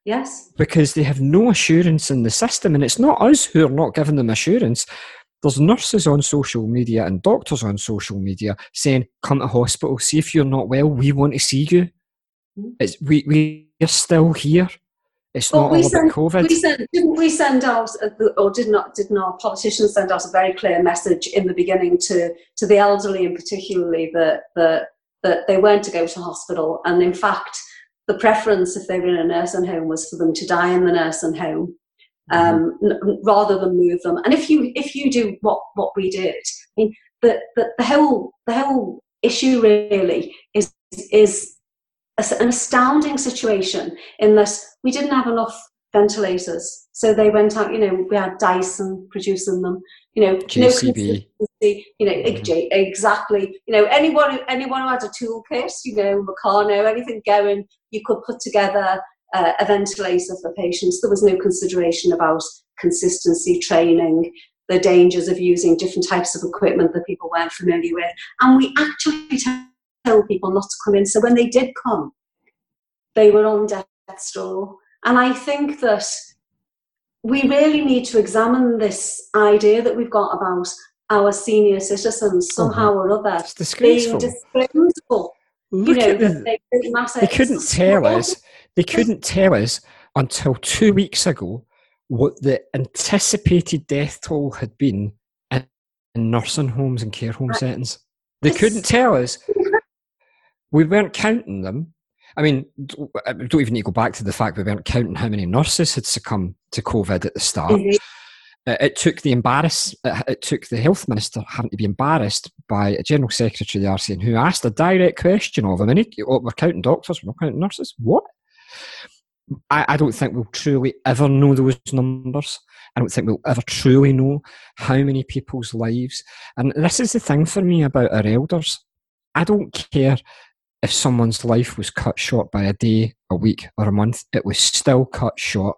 Yes. Because they have no assurance in the system. And it's not us who are not giving them assurance. There's nurses on social media and doctors on social media saying, come to hospital, see if you're not well, we want to see you. Mm-hmm. It's, we, we are still here. It's not all sent, about COVID. We sent, didn't we send out, or did not, did not politicians send out a very clear message in the beginning to, to the elderly and particularly that, that that they weren't to go to hospital. And in fact, the preference, if they were in a nursing home, was for them to die in the nursing home. Um, mm-hmm. n- rather than move them, and if you if you do what what we did, I mean the, the, the whole the whole issue really is is an astounding situation in that we didn't have enough ventilators. So they went out, you know, we had Dyson producing them, you know, JCB. no you know, mm-hmm. exactly. You know, anyone anyone who had a toolkit, you know, Meccano, anything going, you could put together uh, a ventilator for patients. There was no consideration about consistency training, the dangers of using different types of equipment that people weren't familiar with. And we actually tell people not to come in. So when they did come, they were on death's door. And I think that we really need to examine this idea that we've got about our senior citizens somehow uh-huh. or other it's disgraceful. Look you know, at the, they, they couldn't tell us. They couldn't tell us until two weeks ago what the anticipated death toll had been in, in nursing homes and care home settings. They couldn't tell us. We weren't counting them. I mean, I don't even need to go back to the fact we weren't counting how many nurses had succumbed to COVID at the start. Mm-hmm. Uh, it took the embarrass. It took the health minister having to be embarrassed by a general secretary of the RCN who asked a direct question of him. And he, oh, we're counting doctors, we're not counting nurses. What? I, I don't think we'll truly ever know those numbers. I don't think we'll ever truly know how many people's lives. And this is the thing for me about our elders. I don't care if someone's life was cut short by a day, a week, or a month, it was still cut short.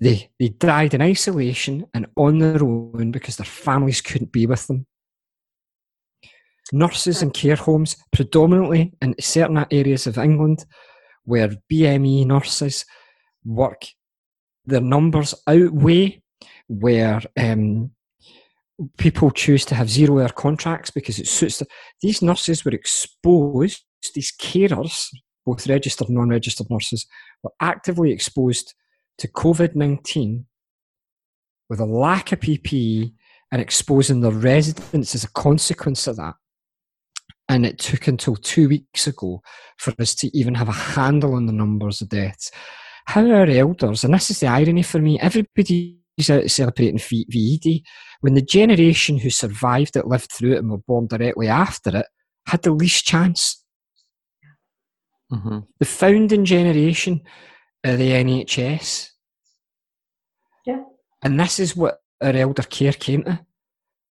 They, they died in isolation and on their own because their families couldn't be with them. Nurses in care homes, predominantly in certain areas of England, where BME nurses work, their numbers outweigh where um, people choose to have zero hour contracts because it suits them. These nurses were exposed, these carers, both registered and non registered nurses, were actively exposed to COVID 19 with a lack of PPE and exposing their residents as a consequence of that. And it took until two weeks ago for us to even have a handle on the numbers of deaths. How are our elders, and this is the irony for me, everybody's out celebrating VE Day, when the generation who survived it, lived through it, and were born directly after it, had the least chance. Mm-hmm. The founding generation of the NHS. Yeah. And this is what our elder care came to.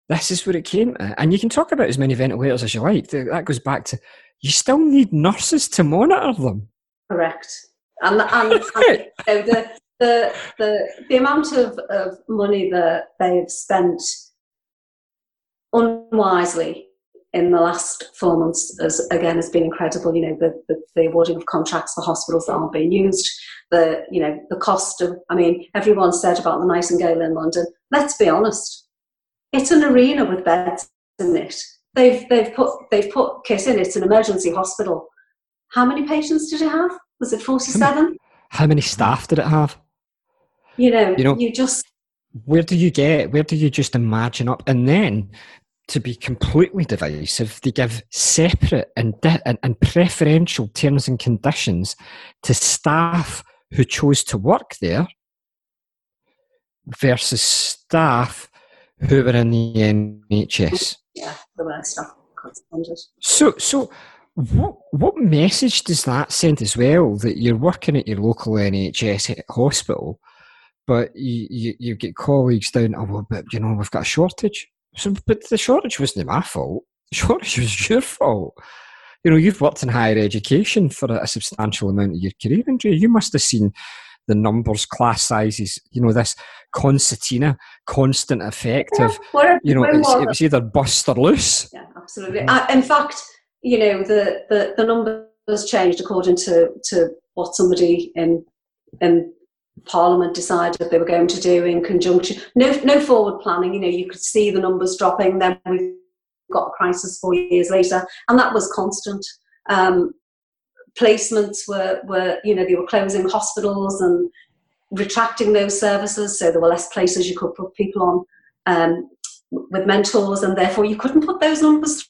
This is what it came to. And you can talk about as many ventilators as you like. That goes back to you still need nurses to monitor them. Correct. And, and, and you know, the, the, the, the amount of, of money that they've spent unwisely in the last four months has again has been incredible. You know, the, the, the, awarding of contracts for hospitals that aren't being used, the you know, the cost of I mean, everyone said about the Nightingale in London. Let's be honest, it's an arena with beds in it. They've they've put they've put kit in. It's an emergency hospital. How many patients did it have? Was it forty seven? How many staff did it have? You know, you know, you just where do you get? Where do you just imagine up? And then to be completely divisive, they give separate and, di- and, and preferential terms and conditions to staff who chose to work there versus staff who were in the NHS. Yeah, the worst stuff. So, so what what message does that send as well that you're working at your local NHS hospital, but you, you, you get colleagues down, oh, well, but you know, we've got a shortage. So, but the shortage wasn't my fault. The shortage was your fault. You know, you've worked in higher education for a, a substantial amount of your career, Andrea. You must have seen the numbers, class sizes, you know, this concertina, constant effect yeah, of, you know, it was either bust or loose. Yeah, absolutely. Uh, in fact, you know, the, the, the numbers changed according to, to what somebody in, in Parliament decided they were going to do in conjunction. No, no forward planning, you know, you could see the numbers dropping, then we got a crisis four years later, and that was constant. Um, placements were, were, you know, they were closing hospitals and retracting those services, so there were less places you could put people on um, with mentors, and therefore you couldn't put those numbers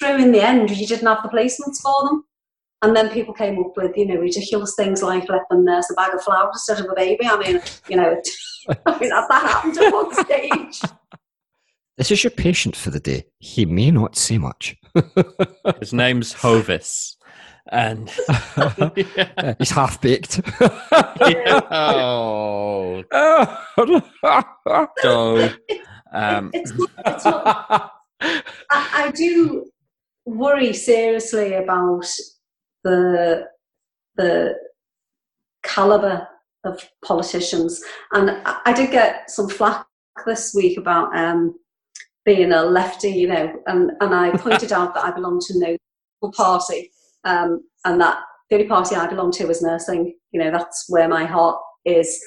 through in the end. You didn't have the placements for them. And then people came up with, you know, ridiculous things like let them nurse a bag of flour instead of a baby. I mean, you know, I mean, that, that happened at one stage. This is your patient for the day. He may not say much. His name's Hovis and yeah. he's half baked. Oh, so um. it's, it's not, I, I do worry seriously about the the caliber of politicians, and I, did get some flack this week about um, being a lefty, you know, and, and I pointed out that I belong to no party um, and that the only party I belong to is nursing. You know, that's where my heart is.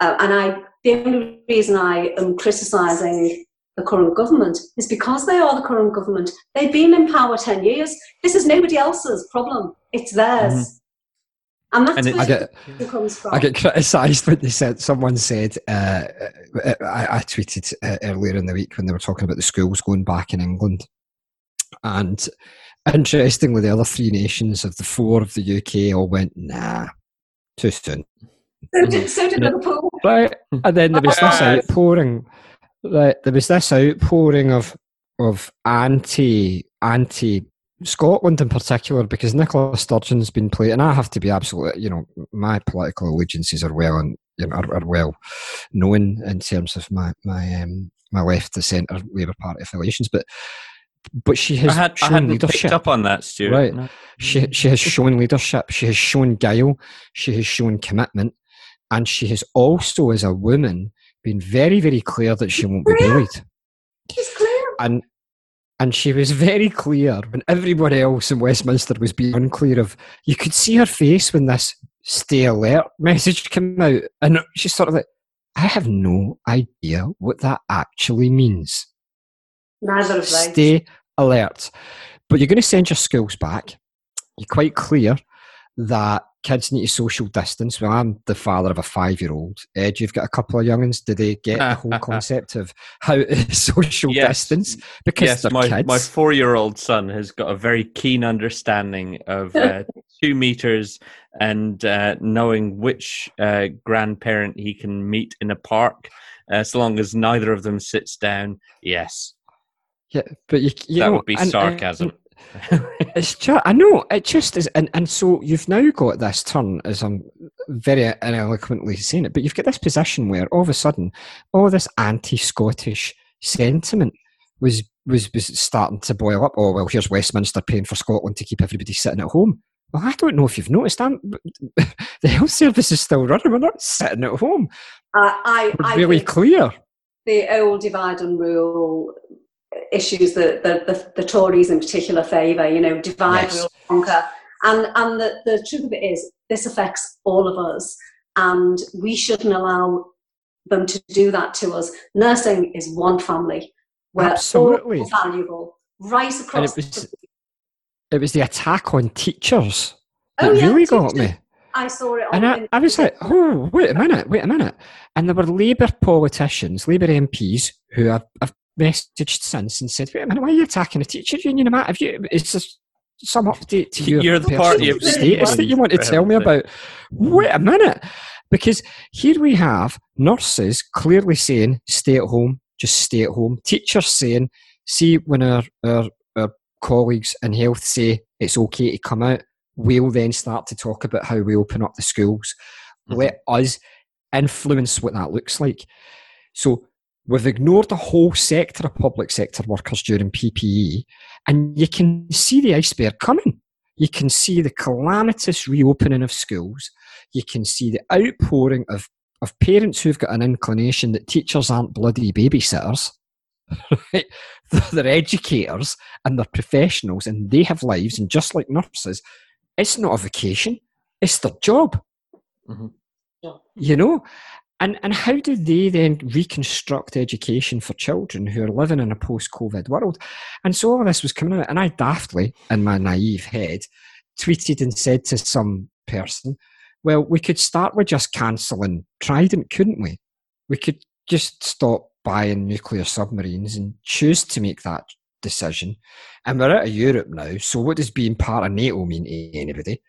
Uh, and I, the only reason I am criticising the current government is because they are the current government. They've been in power 10 years. This is nobody else's problem, it's theirs. And that's And it- where I get- it comes from. I get criticised when they said someone said uh, uh, I, I tweeted uh, earlier in the week when they were talking about the schools going back in England, and interestingly, the other three nations of the four of the UK all went nah, too soon. so did, so did Liverpool. Right, and then there was this Yes. outpouring. Right, there was this outpouring of of anti anti Scotland in particular because Nicola Sturgeon's been playing, and I have to be absolutely, you know, my political allegiances are well and you know, are, are well known in terms of my my um, my left to centre Labour Party affiliations, but but she has I, had, I shown hadn't leadership. picked up on that, Stuart. Right. No. She she has shown leadership. She has shown guile. She has shown commitment, and she has also, as a woman, been very very clear that she won't be bullied. She's clear. And and she was very clear when everyone else in Westminster was being unclear of. You could see her face when this "stay alert" message came out, and she's sort of like, "I have no idea what that actually means." Neither of. Stay alert. But you're going to send your schools back. You're quite clear that kids need to social distance. Well, I'm the father of a five year old. Ed, you've got a couple of youngins. Do they get the whole concept of how to social Yes. distance? Because yes, they're my, kids. my four year old son has got a very keen understanding of uh, two meters and uh, knowing which uh, grandparent he can meet in a park, as long as neither of them sits down. Yes, yeah, but you, you that know, would be and- and- sarcasm. It's just, I know it just is, and, and so you've now got this turn, as I'm very ineloquently saying it, but you've got this position where all of a sudden, all this anti-Scottish sentiment was was was starting to boil up. Oh well, here's Westminster paying for Scotland to keep everybody sitting at home. Well, I don't know if you've noticed, I'm, the health service is still running. We're not sitting at home. I, I, I really clear. the old divide and rule issues that the, the, the Tories in particular favour, you know, divide, Yes. rule, conquer. And, and the, the truth of it is, this affects all of us, and we shouldn't allow them to do that to us. Nursing is one family. We're Absolutely. all valuable, right across it was- the It was the attack on teachers that Oh, yeah, really got teachers. me. I saw it on And I, I was like, oh, wait a minute, wait a minute. And there were Labour politicians, Labour MPs, who I've, I've messaged since and said, wait a minute, why are you attacking a teacher union? Matt? Have you, is there some update to your You're the party of status that you want to tell me about? Wait a minute. Because here we have nurses clearly saying, stay at home, just stay at home. Teachers saying, see when our, our, our colleagues in health say it's okay to come out, we'll then start to talk about how we open up the schools. Mhm. Let us influence what that looks like. So we've ignored a whole sector of public sector workers during PPE, and you can see the iceberg coming. You can see the calamitous reopening of schools. You can see the outpouring of, of parents who've got an inclination that teachers aren't bloody babysitters. Right? They're educators and they're professionals and they have lives. And just like nurses, it's not a vacation, it's their job. Mhm. Yeah. You know? And, and how do they then reconstruct education for children who are living in a post COVID world? And so all of this was coming out, and I daftly, in my naive head, tweeted and said to some person, Well, we could start with just cancelling Trident, couldn't we? We could just stop buying nuclear submarines and choose to make that decision. And we're out of Europe now, so what does being part of NATO mean to anybody?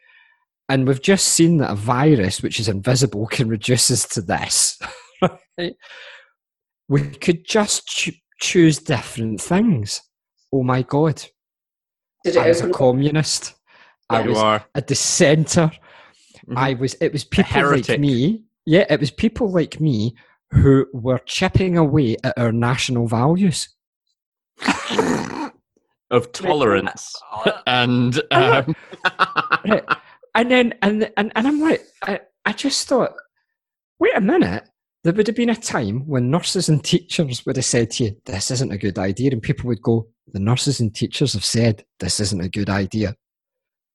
And we've just seen that a virus which is invisible can reduce us to this. right? We could just ch- choose different things. Oh my God. Did it I was a communist. Yeah. You was are. a dissenter. Mhm. I was it was people like me. Yeah, it was people like me who were chipping away at our national values. of tolerance and um, Right. And then and and, and I'm like, I, I just thought, wait a minute. There would have been a time when nurses and teachers would have said to you, This isn't a good idea. And people would go, The nurses and teachers have said this isn't a good idea.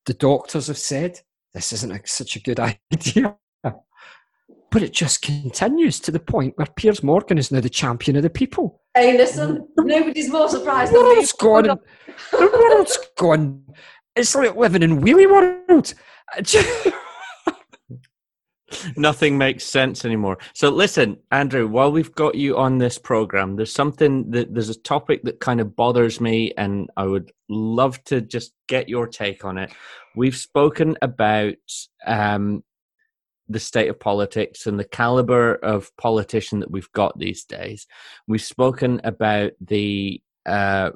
The doctors have said this isn't a, such a good idea. But it just continues to the point where Piers Morgan is now the champion of the people. Hey, listen, nobody's more surprised The than me. world's gone. The world's gone. It's like living in Wheelie World. Nothing makes sense anymore. So listen, Andrea, while we've got you on this program, there's something that there's a topic that kind of bothers me, and I would love to just get your take on it. We've spoken about um, the state of politics and the caliber of politician that we've got these days. We've spoken about the uh,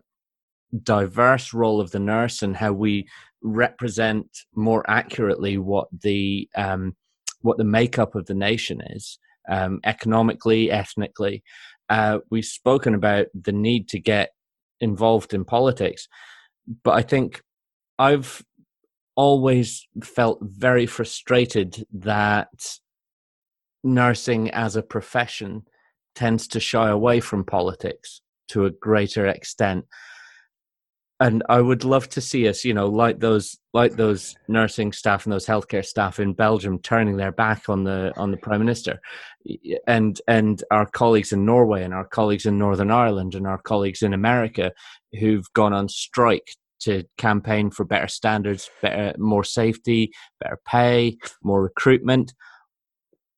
diverse role of the nurse and how we represent more accurately what the um, what the makeup of the nation is um, economically, ethnically. Uh, we've spoken about the need to get involved in politics, but I think I've always felt very frustrated that nursing as a profession tends to shy away from politics to a greater extent and I would love to see us, you know, like those like those nursing staff and those healthcare staff in Belgium turning their back on the on the prime minister, and and our colleagues in Norway and our colleagues in Northern Ireland and our colleagues in America who've gone on strike to campaign for better standards, better more safety, better pay, more recruitment.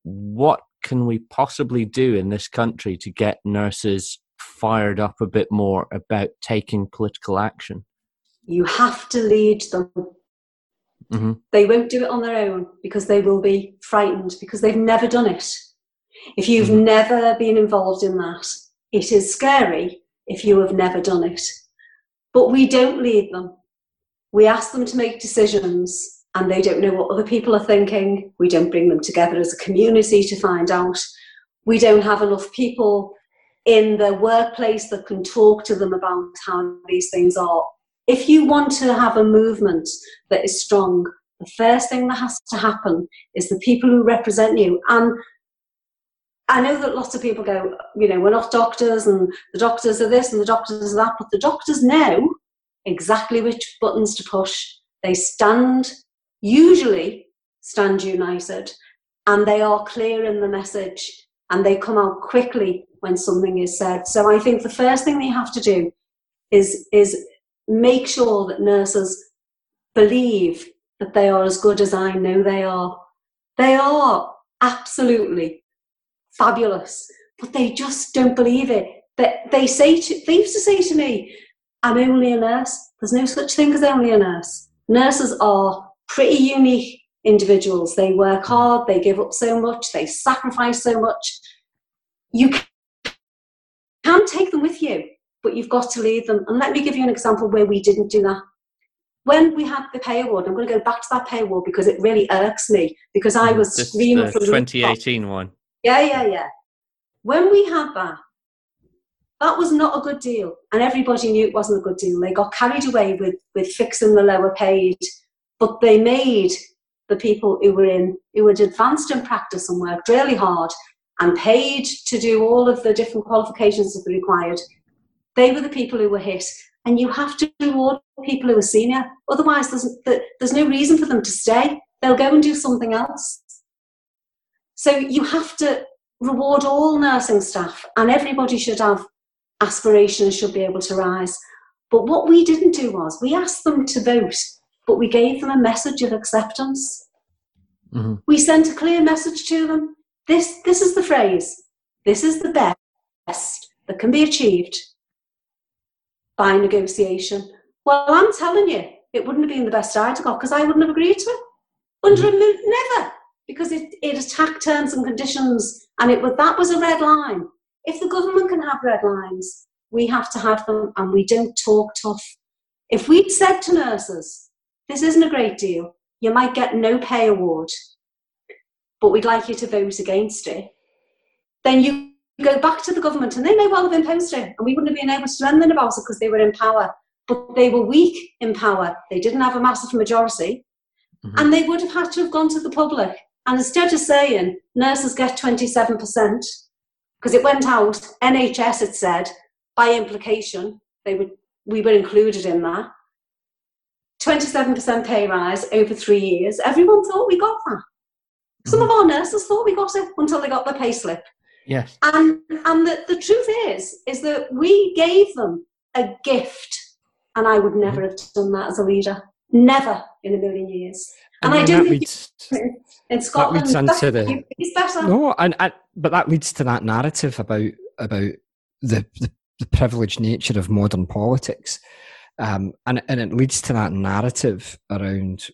What can we possibly do in this country to get nurses fired up a bit more about taking political action? You have to lead them. Mm-hmm. They won't do it on their own because they will be frightened because they've never done it. If you've mm-hmm. never been involved in that, it is scary if you have never done it. But we don't lead them. We ask them to make decisions and they don't know what other people are thinking. We don't bring them together as a community to find out. We don't have enough people in the workplace that can talk to them about how these things are. If you want to have a movement that is strong, the first thing that has to happen is the people who represent you. And I know that lots of people go, you know, we're not doctors and the doctors are this and the doctors are that, but the doctors know exactly which buttons to push. They stand, usually stand united, and they are clear in the message and they come out quickly when something is said. So I think the first thing they have to do is is make sure that nurses believe that they are as good as I know they are. They are absolutely fabulous, but they just don't believe it. That they say to, they used to say to me, "I'm only a nurse." There's no such thing as only a nurse. Nurses are pretty unique individuals. They work hard, they give up so much, they sacrifice so much. You can take them with you, but you've got to lead them. And let me give you an example where we didn't do that. When we had the pay award, I'm going to go back to that pay award because it really irks me because I mm, was this, screaming the from 2018 one. Yeah, yeah, yeah. When we had that, that was not a good deal, and everybody knew it wasn't a good deal. They got carried away with with fixing the lower paid, but they made the people who were in who had advanced in practice and worked really hard and paid to do all of the different qualifications that were required, they were the people who were hit. And you have to reward people who are senior. Otherwise, there's, there's no reason for them to stay. They'll go and do something else. So you have to reward all nursing staff, and everybody should have aspirations, and should be able to rise. But what we didn't do was we asked them to vote, but we gave them a message of acceptance. Mm-hmm. We sent a clear message to them this, this is the phrase. This is the best that can be achieved by negotiation. Well, I'm telling you, it wouldn't have been the best I'd got because I wouldn't have agreed to it. Under a move, never, because it, it attacked terms and conditions, and it that was a red line. If the government can have red lines, we have to have them, and we don't talk tough. If we'd said to nurses, "This isn't a great deal. You might get no pay award but we'd like you to vote against it, then you go back to the government and they may well have imposed it and we wouldn't have been able to do anything about it because they were in power. But they were weak in power. They didn't have a massive majority. Mm-hmm. And they would have had to have gone to the public. And instead of saying nurses get 27%, because it went out, NHS had said, by implication, they would, we were included in that. 27% pay rise over three years. Everyone thought we got that. Some mm-hmm. of our nurses thought we got it until they got the pay slip. Yes. And and the, the truth is, is that we gave them a gift. And I would never mm-hmm. have done that as a leader. Never in a million years. And, and I don't think in Scotland. That leads into the, he's better. No, and, and but that leads to that narrative about about the, the, the privileged nature of modern politics, um, and and it leads to that narrative around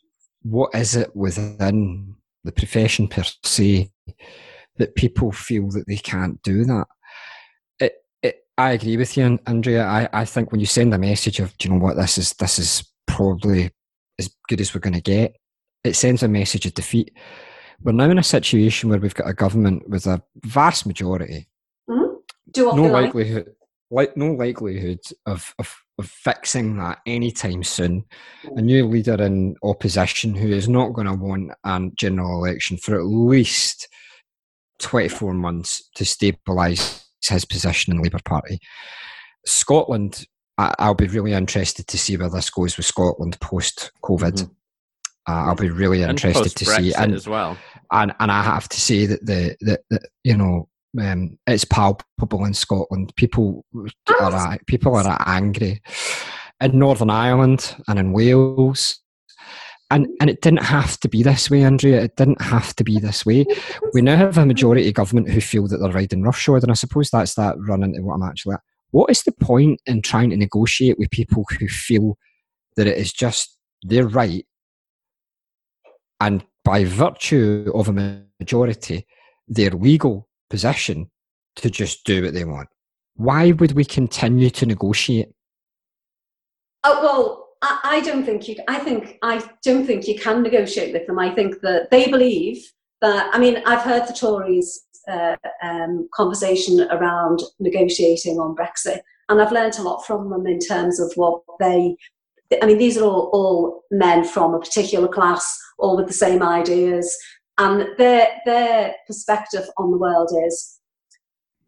what is it within the profession per se that people feel that they can't do that. It, it, I agree with you, Andrea. I, I think when you send a message of, do you know what, this is this is probably as good as we're going to get, it sends a message of defeat. We're now in a situation where we've got a government with a vast majority, Mm-hmm. no likelihood, like no likelihood of, of of fixing that anytime soon. A new leader in opposition who is not going to want a general election for at least 24 months to stabilise his position in the Labour Party. Scotland, I, will be really interested to see where this goes with Scotland post COVID. Mm-hmm. Uh, I'll be really interested to see, and as well, and and I have to say that the the, the you know um, it's palpable in Scotland. People are people are angry in Northern Ireland and in Wales. And and it didn't have to be this way, Andrea. It didn't have to be this way. We now have a majority government who feel that they're riding roughshod, and I suppose that's that run into what I'm actually at. What is the point in trying to negotiate with people who feel that it is just their right, and by virtue of a majority, they're legal position to just do what they want? Why would we continue to negotiate? Oh well, I, I don't think you. I think I don't think you can negotiate with them. I think that they believe that. I mean, I've heard the Tories' uh, um, conversation around negotiating on Brexit, and I've learned a lot from them in terms of what they. I mean, these are all, all men from a particular class, all with the same ideas, and their their perspective on the world is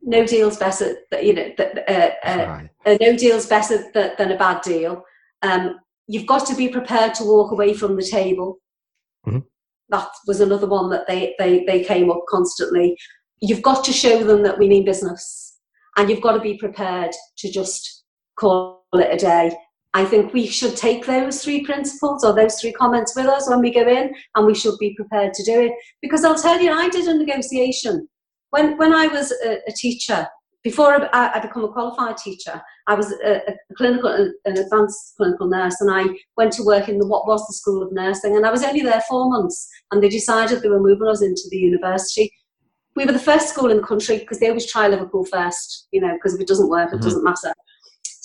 no deal's better. You know, uh, uh, uh, no deal's better than a bad deal. Um, you've got to be prepared to walk away from the table. Mm-hmm. That was another one that they, they, they came up constantly. You've got to show them that we mean business, and you've got to be prepared to just call it a day. I think we should take those three principles or those three comments with us when we go in, and we should be prepared to do it. Because I'll tell you, I did a negotiation when when I was a, a teacher before I, I become a qualified teacher, I was a, a, clinical, an advanced clinical nurse, and I went to work in the, what was the School of Nursing, and I was only there four months, and they decided they were moving us into the university. We were the first school in the country because they always try Liverpool first, you know, because if it doesn't work, it mm-hmm. doesn't matter.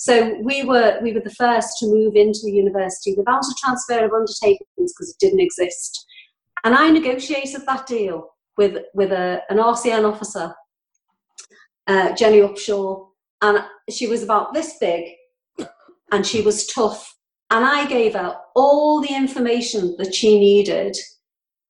So we were we were the first to move into the university without a transfer of undertakings because it didn't exist, and I negotiated that deal with with a, an RCN officer uh, Jenny Upshaw, and she was about this big, and she was tough. And I gave her all the information that she needed,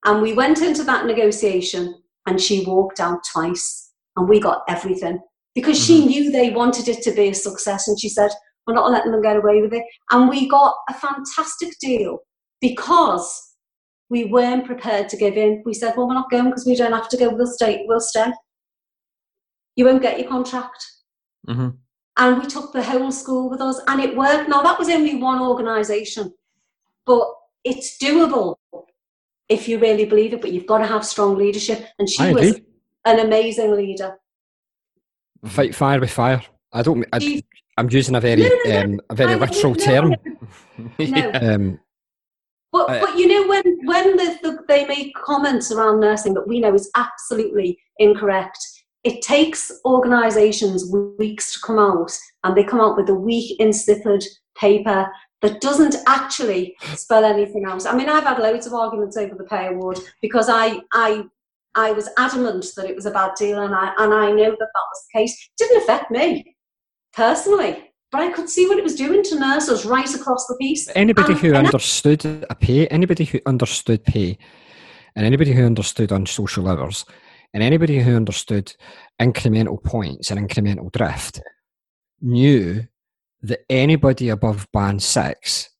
and we went into that negotiation, and she walked out twice, and we got everything because mm-hmm. she knew they wanted it to be a success, and she said, "We're not letting them get away with it," and we got a fantastic deal because we weren't prepared to give in. We said, "Well, we're not going because we don't have to go. We'll stay. We'll stay." you won't get your contract. Mm-hmm. And we took the whole school with us, and it worked. Now, that was only one organisation, but it's doable if you really believe it, but you've got to have strong leadership. And she was an amazing leader. Fight fire with fire. I don't. I, am using a very um, a very literal term. No. um, but, but you know when when the, the, they make comments around nursing that we know is absolutely incorrect it takes organisations weeks to come out, and they come out with a weak, insipid paper that doesn't actually spell anything out. I mean, I've had loads of arguments over the pay award because I, I, I was adamant that it was a bad deal, and I, and I know that that was the case. It didn't affect me personally, but I could see what it was doing to nurses right across the piece. Anybody and, who and understood a pay, anybody who understood pay, and anybody who understood unsocial hours and anybody who understood incremental points and incremental drift knew that anybody above band six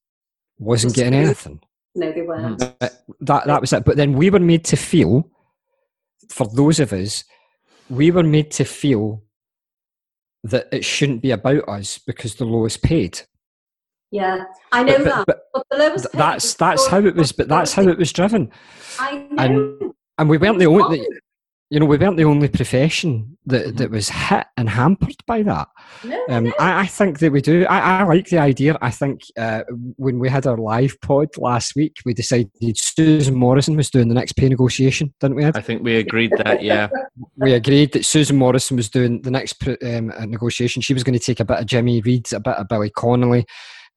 wasn't getting anything. No, they weren't. That, that, that was it. But then we were made to feel, for those of us, we were made to feel that it shouldn't be about us because the lowest paid. Yeah, I know but, that. But, but the lowest that's that's how it was. But that's how it was driven. I know. And and we weren't the only you know, we weren't the only profession that, mm-hmm. that was hit and hampered by that. No, um, no. I, I, think that we do. I, I like the idea. I think uh, when we had our live pod last week, we decided Susan Morrison was doing the next pay negotiation, didn't we? Ed? I think we agreed that, yeah. we agreed that Susan Morrison was doing the next um, negotiation. She was going to take a bit of Jimmy Reid, a bit of Billy Connolly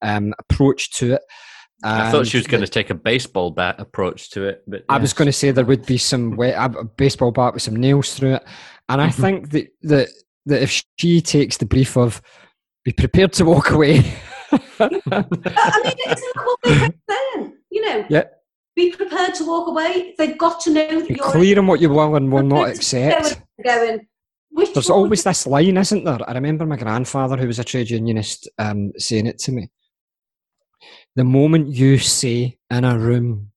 um, approach to it. I thought she was going to take a baseball bat approach to it, but yes. I was going to say there would be some wet, a baseball bat with some nails through it, and I think that that that if she takes the brief of be prepared to walk away. I mean, it's what they're saying, you know. Yeah. Be prepared to walk away. They've got to know that be you're clear on what you will and will not accept. Going, There's always this line, isn't there? I remember my grandfather, who was a trade unionist, um, saying it to me the moment you say in a room,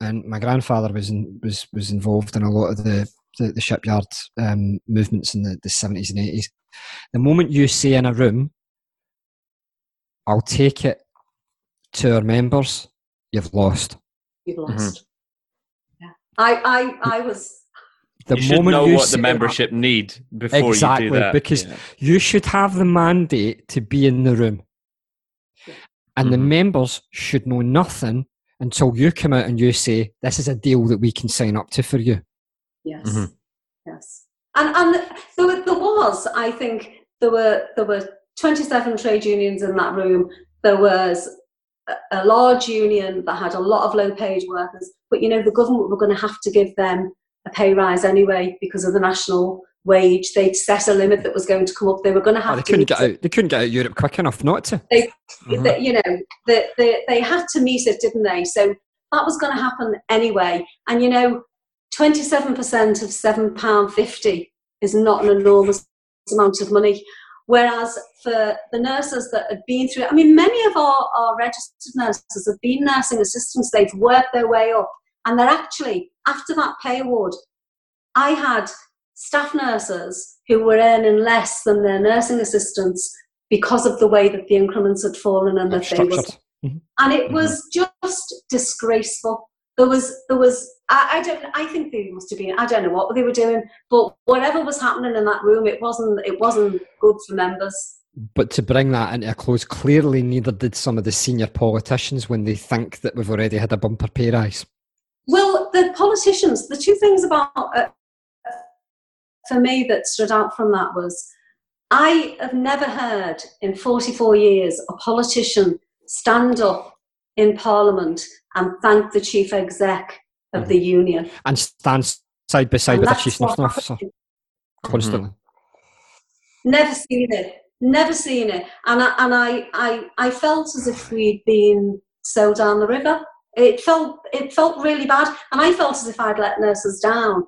and my grandfather was in, was was involved in a lot of the the, the shipyard um, movements in the, the 70s and 80s. The moment you say in a room, I'll take it to our members, you've lost. You've mm-hmm. lost. Mm-hmm. Yeah. I, I, I was. The you moment know you what the membership that, need before exactly, you do that. Because yeah. you should have the mandate to be in the room and mm-hmm. the members should know nothing until you come out and you say this is a deal that we can sign up to for you. Yes. Mm-hmm. yes. And and there, there was i think there were there were 27 trade unions in that room. There was a, a large union that had a lot of low paid workers. But you know the government were going to have to give them a pay rise anyway because of the national wage. They'd set a limit that was going to come up. They were going to have. Oh, they couldn't get out. They couldn't get out Europe quick enough not to. They, mm-hmm. they you know, they, they, they had to meet it, didn't they? So that was going to happen anyway. And you know, twenty-seven percent of seven pound fifty is not an enormous amount of money. Whereas for the nurses that had been through, I mean, many of our, our registered nurses have been nursing assistants. They've worked their way up, and they're actually after that pay award. I had staff nurses who were earning less than their nursing assistants because of the way that the increments had fallen and that they was mm-hmm. and it mm-hmm. was just disgraceful there was there was I, I, don't I think they must have been I don't know what they were doing but whatever was happening in that room it wasn't it wasn't good for members but to bring that into a close clearly neither did some of the senior politicians when they think that we've already had a bumper pay rise well the politicians the two things about uh, for me that stood out from that was I have never heard in 44 years a politician stand up in Parliament and thank the chief exec of mm-hmm. the union. And stand side by side and with the chief nursing officer constantly. Mm-hmm. Never seen it. Never seen it. And I, and I, I, I felt as if we'd been so down the river. It felt it felt really bad, and I felt as if I'd let nurses down.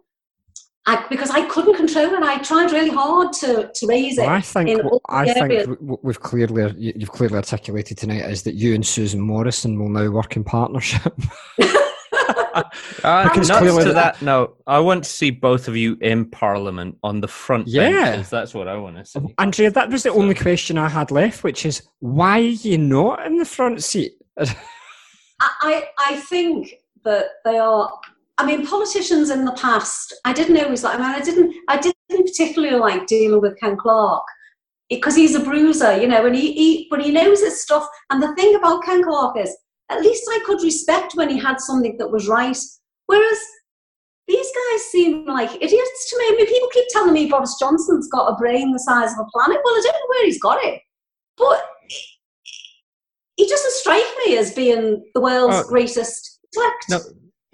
I, because I couldn't control it. I tried really hard to, to raise it. Well, I think I think we've clearly you've clearly articulated tonight is that you and Susan Morrison will now work in partnership. uh, nuts to that no, I want to see both of you in Parliament on the front yeah. benches. That's what I want to see. Andrea, that was the so. only question I had left, which is why are you not in the front seat? I I think that they are I mean, politicians in the past, I didn't always like. I mean, I didn't, I didn't particularly like dealing with Ken Clarke because he's a bruiser, you know, and he, he, but he knows his stuff. And the thing about Ken Clarke is, at least I could respect when he had something that was right. Whereas these guys seem like idiots to me. I mean, people keep telling me Boris Johnson's got a brain the size of a planet. Well, I don't know where he's got it, but he doesn't strike me as being the world's oh, greatest intellect. No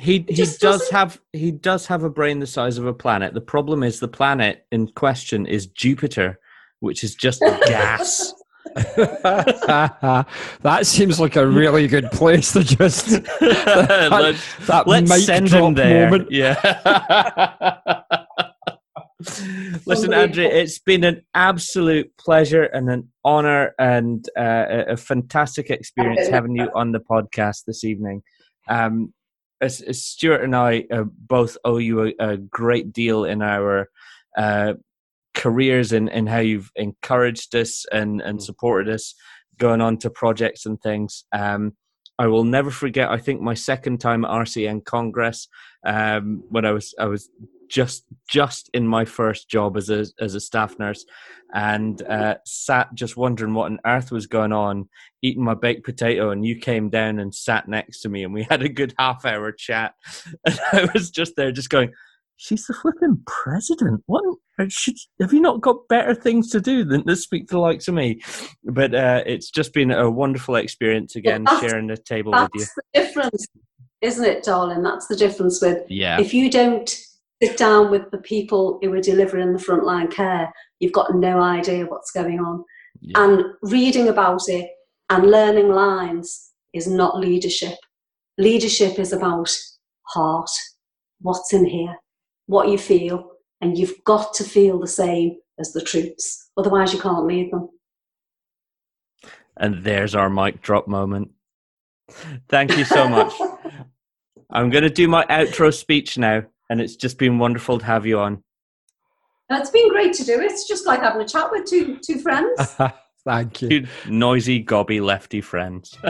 he he does doesn't... have he does have a brain the size of a planet. The problem is the planet in question is Jupiter, which is just gas. that seems like a really good place to just that, let's, that let's send him there. Moment. Yeah. Listen, Andrea, it's been an absolute pleasure and an honor and uh, a fantastic experience having you on the podcast this evening. Um, as, as Stuart and I uh, both owe you a, a, great deal in our uh, careers and, and how you've encouraged us and, and mm. supported us going on to projects and things. Um, I will never forget. I think my second time at RCN Congress um, when I was I was just just in my first job as a as a staff nurse, and uh, sat just wondering what on earth was going on, eating my baked potato, and you came down and sat next to me, and we had a good half hour chat, and I was just there, just going. She's the flipping president. What should, have you not got better things to do than to speak to the likes of me? But uh, it's just been a wonderful experience again, Well, sharing the table That's with you. That's the difference, isn't it, darling? That's the difference with Yeah, if you don't sit down with the people who are delivering the frontline care, you've got no idea what's going on. Yeah. And reading about it and learning lines is not leadership. Leadership is about heart, what's in here, what you feel, and you've got to feel the same as the troops. Otherwise, you can't lead them. and there's our mic drop moment. Thank you so much. I'm going to do my outro speech now, and it's just been wonderful to have you on. it's been great to do. It's just like having a chat with two two friends. Thank you. Two noisy, gobby, lefty friends.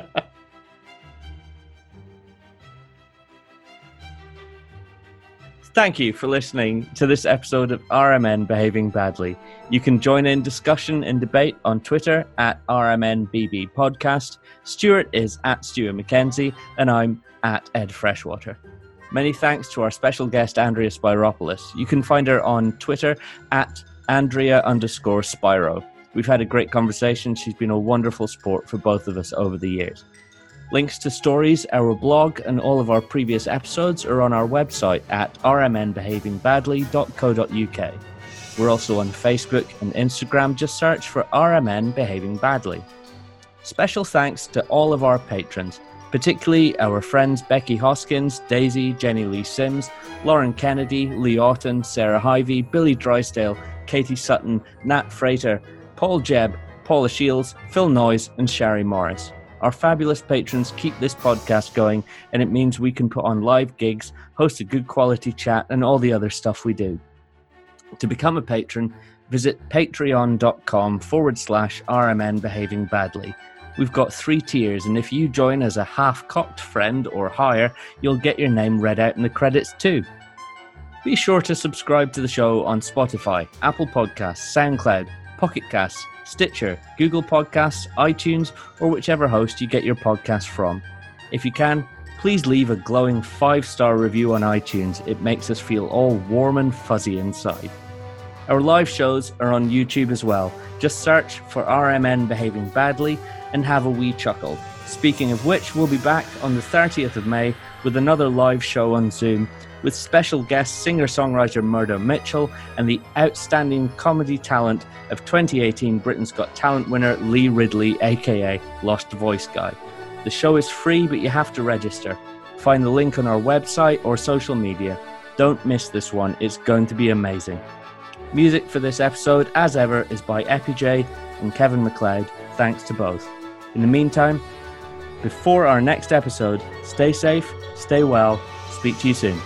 Thank you for listening to this episode of RMN Behaving Badly. You can join in discussion and debate on Twitter at RMNBB Podcast. Stuart is at Stuart McKenzie, and I'm at Ed Freshwater. Many thanks to our special guest, Andrea Spyropoulos. You can find her on Twitter at Andrea underscore Spiro. We've had a great conversation. She's been a wonderful sport for both of us over the years. Links to stories, our blog, and all of our previous episodes are on our website at rmnbehavingbadly.co.uk. We're also on Facebook and Instagram. Just search for RMN Behaving Badly. Special thanks to all of our patrons, particularly our friends Becky Hoskins, Daisy, Jenny Lee Sims, Lauren Kennedy, Lee Orton, Sarah Hyvey, Billy Drysdale, Katie Sutton, Nat Frater, Paul Jebb, Paula Shields, Phil Noyes, and Shari Morris. Our fabulous patrons keep this podcast going, and it means we can put on live gigs, host a good quality chat, and all the other stuff we do. To become a patron, visit patreon.com forward slash RMN Behaving Badly. We've got three tiers, and if you join as a half cocked friend or higher, you'll get your name read out in the credits too. Be sure to subscribe to the show on Spotify, Apple Podcasts, SoundCloud, Pocket Casts, Stitcher, Google Podcasts, iTunes, or whichever host you get your podcast from. If you can, please leave a glowing five star review on iTunes. It makes us feel all warm and fuzzy inside. Our live shows are on YouTube as well. Just search for RMN Behaving Badly and have a wee chuckle. Speaking of which, we'll be back on the 30th of May with another live show on Zoom with special guest singer songwriter Murdo Mitchell and the outstanding comedy talent of 2018 Britain's Got Talent winner Lee Ridley, aka Lost Voice Guy. The show is free, but you have to register. Find the link on our website or social media. Don't miss this one, it's going to be amazing. Music for this episode, as ever, is by EpiJ and Kevin MacLeod. Thanks to both. In the meantime, before our next episode, stay safe, stay well, speak to you soon.